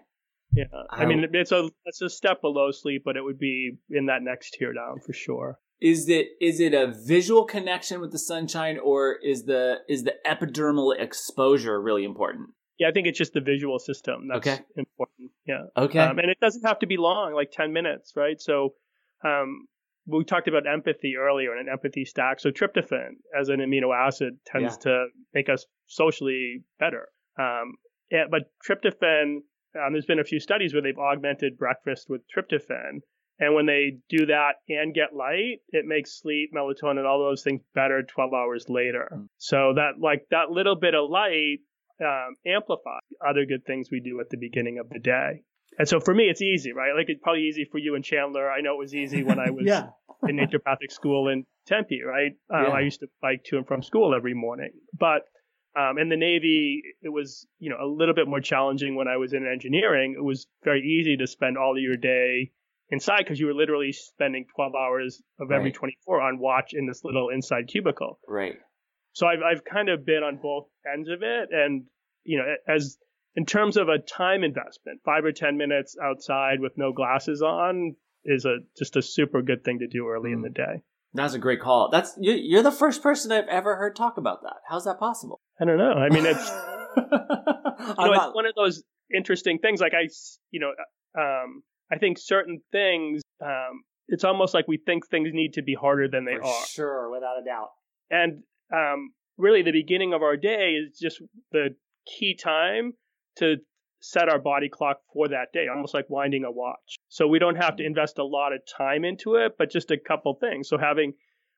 Yeah. I I- mean, it's a, it's a step below sleep, but it would be in that next tier down for sure. Is it is it a visual connection with the sunshine, or is the is the epidermal exposure really important? Yeah, I think it's just the visual system that's Okay. important. Yeah. Okay. Um, and it doesn't have to be long, like 10 minutes, right? So um, we talked about empathy earlier and an empathy stack. So tryptophan as an amino acid tends to make us socially better. Um, yeah, but tryptophan, um, there's been a few studies where they've augmented breakfast with tryptophan. And when they do that and get light, it makes sleep, melatonin, all those things better 12 hours later. Mm. So that like that little bit of light um, amplify other good things we do at the beginning of the day. And so for me, it's easy, right? Like it's probably easy for you and Chandler. I know it was easy when I was yeah. in naturopathic school in Tempe, right? Um, Yeah. I used to bike to and from school every morning. But um, in the Navy, it was you know a little bit more challenging when I was in engineering. It was very easy to spend all of your day inside because you were literally spending 12 hours of every Right. 24 on watch in this little inside cubicle. Right. So I've I've kind of been on both ends of it, and you know, as in terms of a time investment, five or ten minutes outside with no glasses on is a just a super good thing to do early in the day. That's a great call. That's you're the first person I've ever heard talk about that. How's that possible? I don't know. I mean, it's you know, not- it's one of those interesting things. Like I, you know, um, I think certain things, um, it's almost like we think things need to be harder than they for are. sure, without a doubt. and um, really the beginning of our day is just the key time to set our body clock for that day almost like winding a watch so we don't have to invest a lot of time into it but just a couple things so having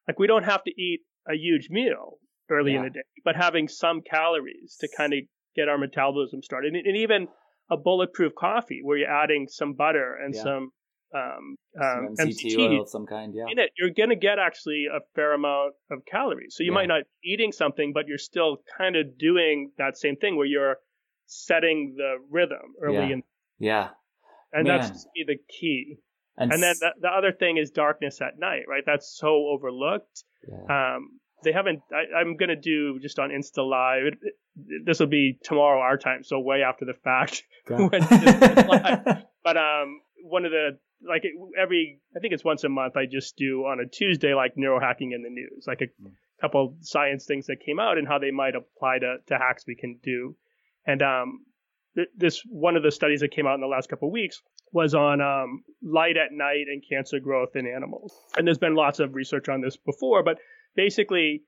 like we don't have to eat a huge meal early in the day but having some calories to kind of get our metabolism started and, and even a bulletproof coffee where you're adding some butter and Yeah. some um, Some um, MCT MCT oil of some kind, yeah. in it, you're going to get actually a fair amount of calories. So you Yeah. might not be eating something, but you're still kind of doing that same thing where you're setting the rhythm early Yeah. in, Yeah. and Man. that's the key. And, And then the, the other thing is darkness at night, right? That's so overlooked. yeah. Um, they haven't. I, I'm going to do just on Insta Live. This will be tomorrow our time, so way after the fact. live. But um, one of the like every I think it's once a month. I just do on a Tuesday like neurohacking in the news, like a Mm. couple science things that came out and how they might apply to to hacks we can do. And um, th- this one of the studies that came out in the last couple of weeks was on um, light at night and cancer growth in animals. And there's been lots of research on this before, but basically,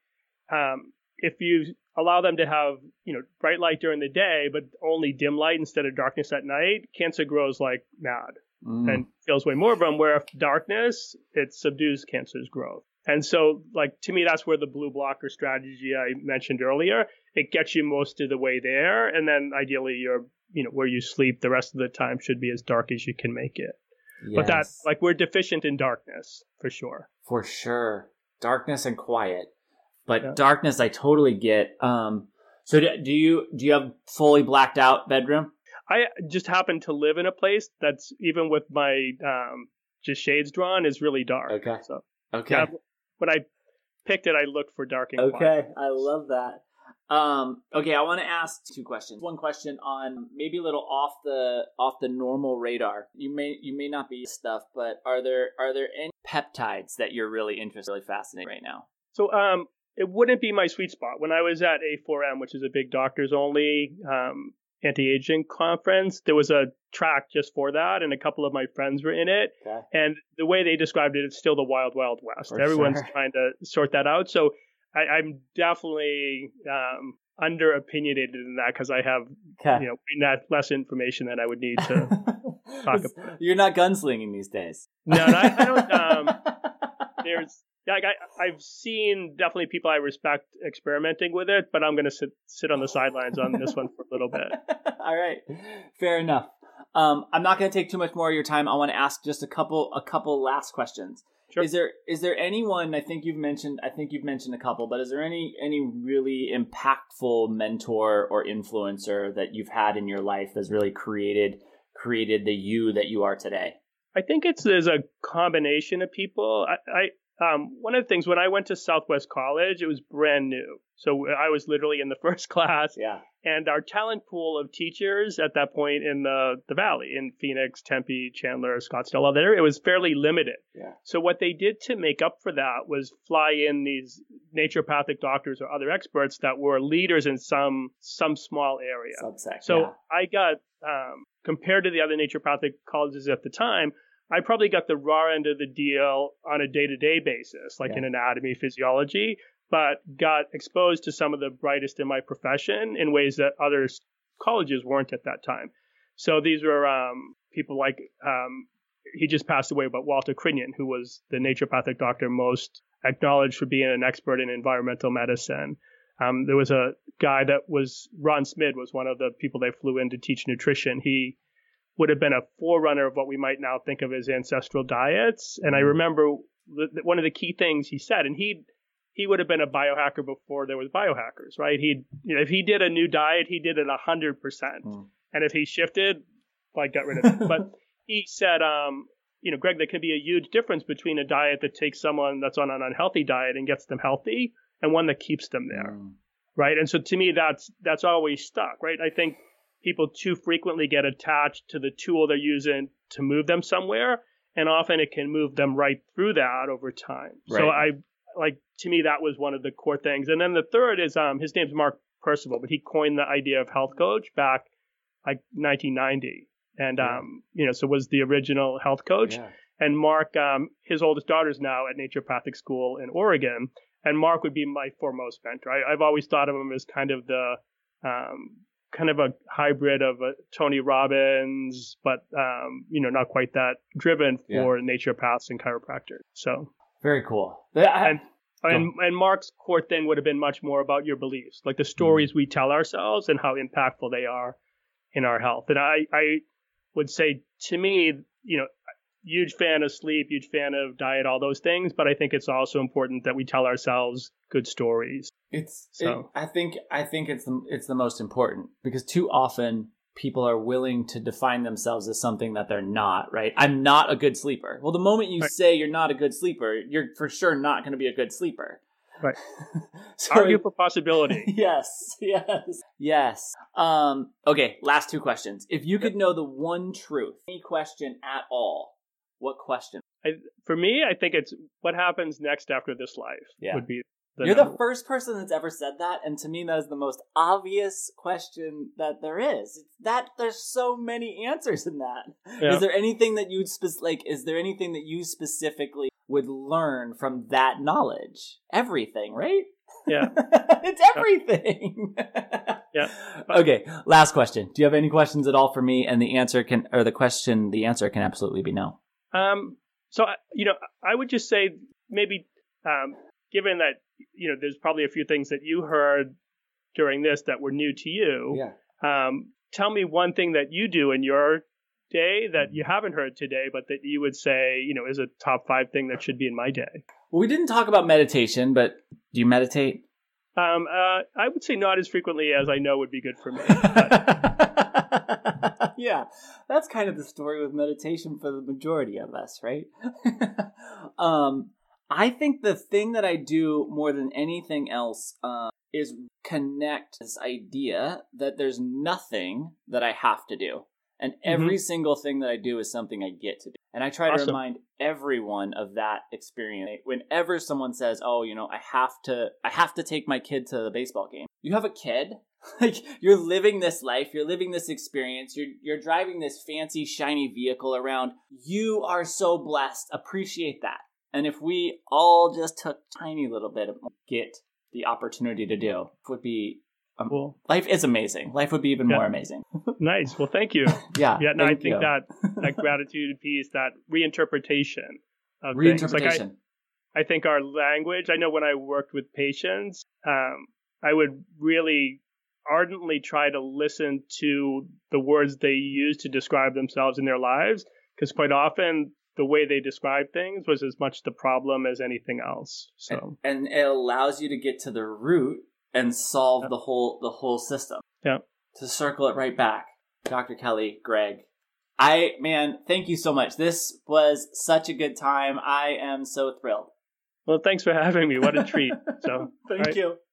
um, if you allow them to have you know bright light during the day but only dim light instead of darkness at night cancer grows like mad Mm. and kills way more of them where if darkness it subdues cancer's growth. And so like to me that's where the blue blocker strategy i mentioned earlier it gets you most of the way there and then ideally you're you know where you sleep the rest of the time should be as dark as you can make it. But that like we're deficient in darkness for sure. For sure darkness and quiet but Yeah. darkness i totally get um so do, do you do you have fully blacked out bedroom I just happen to live in a place that's even with my um, just shades drawn is really dark. Okay. So okay yeah, when I picked it, I looked for dark and quiet. Okay. I love that Um, okay, I want to ask two questions. One question on maybe a little off the off the normal radar. You may you may not be stuff, but are there are there any peptides that you're really interested, really fascinated right now? So um, it wouldn't be my sweet spot. When I was at A4M, which is a big doctors only um, anti aging conference, there was a track just for that, and a couple of my friends were in it. Okay. And the way they described it, it's still the wild, wild west. For Everyone's sure. trying to sort that out. So I, I'm definitely um, under opinionated in that because I have Okay. you know not less information than I would need to. talk about You're not gunslinging these days. no, no, I, I don't. Um, there's like I, I've seen definitely people I respect experimenting with it, but I'm gonna sit sit on the sidelines on this one for a little bit. All right, fair enough. Um, I'm not going to take too much more of your time. I want to ask just a couple, a couple last questions. Sure. Is there is there anyone? I think you've mentioned. I think you've mentioned a couple, but is there any any really impactful mentor or influencer that you've had in your life that's really created created the you that you are today? I think it's there's a combination of people. I, I um one of the things when I went to Southwest College, it was brand new, so I was literally in the first class, Yeah. And our talent pool of teachers at that point in the the valley in Phoenix, Tempe, Chandler, Scottsdale, all there, it was fairly limited. Yeah. So what they did to make up for that was fly in these naturopathic doctors or other experts that were leaders in some some small area. Subsect. So yeah. I got um, compared to the other naturopathic colleges at the time, I probably got the raw end of the deal on a day-to-day basis, like Yeah. in anatomy, physiology, but got exposed to some of the brightest in my profession in ways that other colleges weren't at that time. So these were um, people like um, he just passed away, but Walter Crinnion, who was the naturopathic doctor most acknowledged for being an expert in environmental medicine. Um, there was a guy that was Ron Schmid was one of the people they flew in to teach nutrition. He would have been a forerunner of what we might now think of as ancestral diets. And I remember the, the- one of the key things he said, and he he would have been a biohacker before there was biohackers, right? He you know, if he did a new diet, he did it a hundred percent, Mm. and if he shifted, like got rid of it. but he said, um, you know, Greg, there can be a huge difference between a diet that takes someone that's on an unhealthy diet and gets them healthy, and one that keeps them there Mm. right? And so to me, that's that's always stuck, right? I think people too frequently get attached to the tool they're using to move them somewhere, and often it can move them right through that over time. So I Right. Like to me that was one of the core things. And then the third is um his name's Mark Percival, but he coined the idea of health coach back like 1990, and Yeah. um you know so was the original health coach. Yeah. And Mark, um, his oldest daughter's now at naturopathic school in Oregon, and Mark would be my foremost mentor. I, I've always thought of him as kind of the um, kind of a hybrid of a Tony Robbins, but um, you know, not quite that driven for naturopaths and chiropractors. So, Very cool. I- And- and and Mark's core thing would have been much more about your beliefs, like the stories mm. we tell ourselves and how impactful they are in our health. And I I would say to me, you know, huge fan of sleep, huge fan of diet, all those things. But I think it's also important that we tell ourselves good stories. It's. So- it- I think. I think it's the it's the most important because too often people are willing to define themselves as something that they're not. Right. I'm not a good sleeper. Well, the moment you Right. say you're not a good sleeper, you're for sure not going to be a good sleeper. Right. so Argue for possibility. yes, yes, yes. Um, okay, last two questions. If you could know the one truth, any question at all, what question? I, For me, I think it's what happens next after this life Yeah. would be. You're the first person that's ever said that, and to me, that is the most obvious question that there is. It's that there's so many answers in that. Is Yeah. there anything that you'd spec- like? Is there anything that you specifically would learn from that knowledge? Everything, right? Yeah. it's everything. Yeah. Okay. Last question. Do you have any questions at all for me? And the answer can, or the question, the answer can absolutely be no. Um, so you know, I would just say maybe, um, given that you know, there's probably a few things that you heard during this that were new to you. Um, tell me one thing that you do in your day that you haven't heard today, but that you would say, you know, is a top five thing that should be in my day. Well, we didn't talk about meditation, but do you meditate? Um, uh, I would say not as frequently as I know would be good for me. yeah, that's kind of the story with meditation for the majority of us, right? um, I think the thing that I do more than anything else uh, is connect this idea that there's nothing that I have to do. And every mm-hmm. single thing that I do is something I get to do. And I try awesome. to remind everyone of that experience. Whenever someone says, "Oh, you know, I have to I have to take my kid to the baseball game." You have a kid? like you're living this life, you're living this experience, you're you're driving this fancy shiny vehicle around. You are so blessed. Appreciate that. And if we all just took tiny little bit of get the opportunity to do, would be um, cool. Life is amazing. Life would be even yeah. more amazing. nice. Well, thank you. yeah. Yeah. No, I think you. that that gratitude piece, that reinterpretation of reinterpretation. Like I, I, think our language. I know when I worked with patients, um, I would really ardently try to listen to the words they use to describe themselves in their lives, because quite often the way they describe things was as much the problem as anything else. So and, and it allows you to get to the root and solve the whole the whole system. Yeah. To circle it right back. Dr. Kelly, Greg. I man, thank you so much. This was such a good time. I am so thrilled. Well, thanks for having me. What a treat. So thank right. you.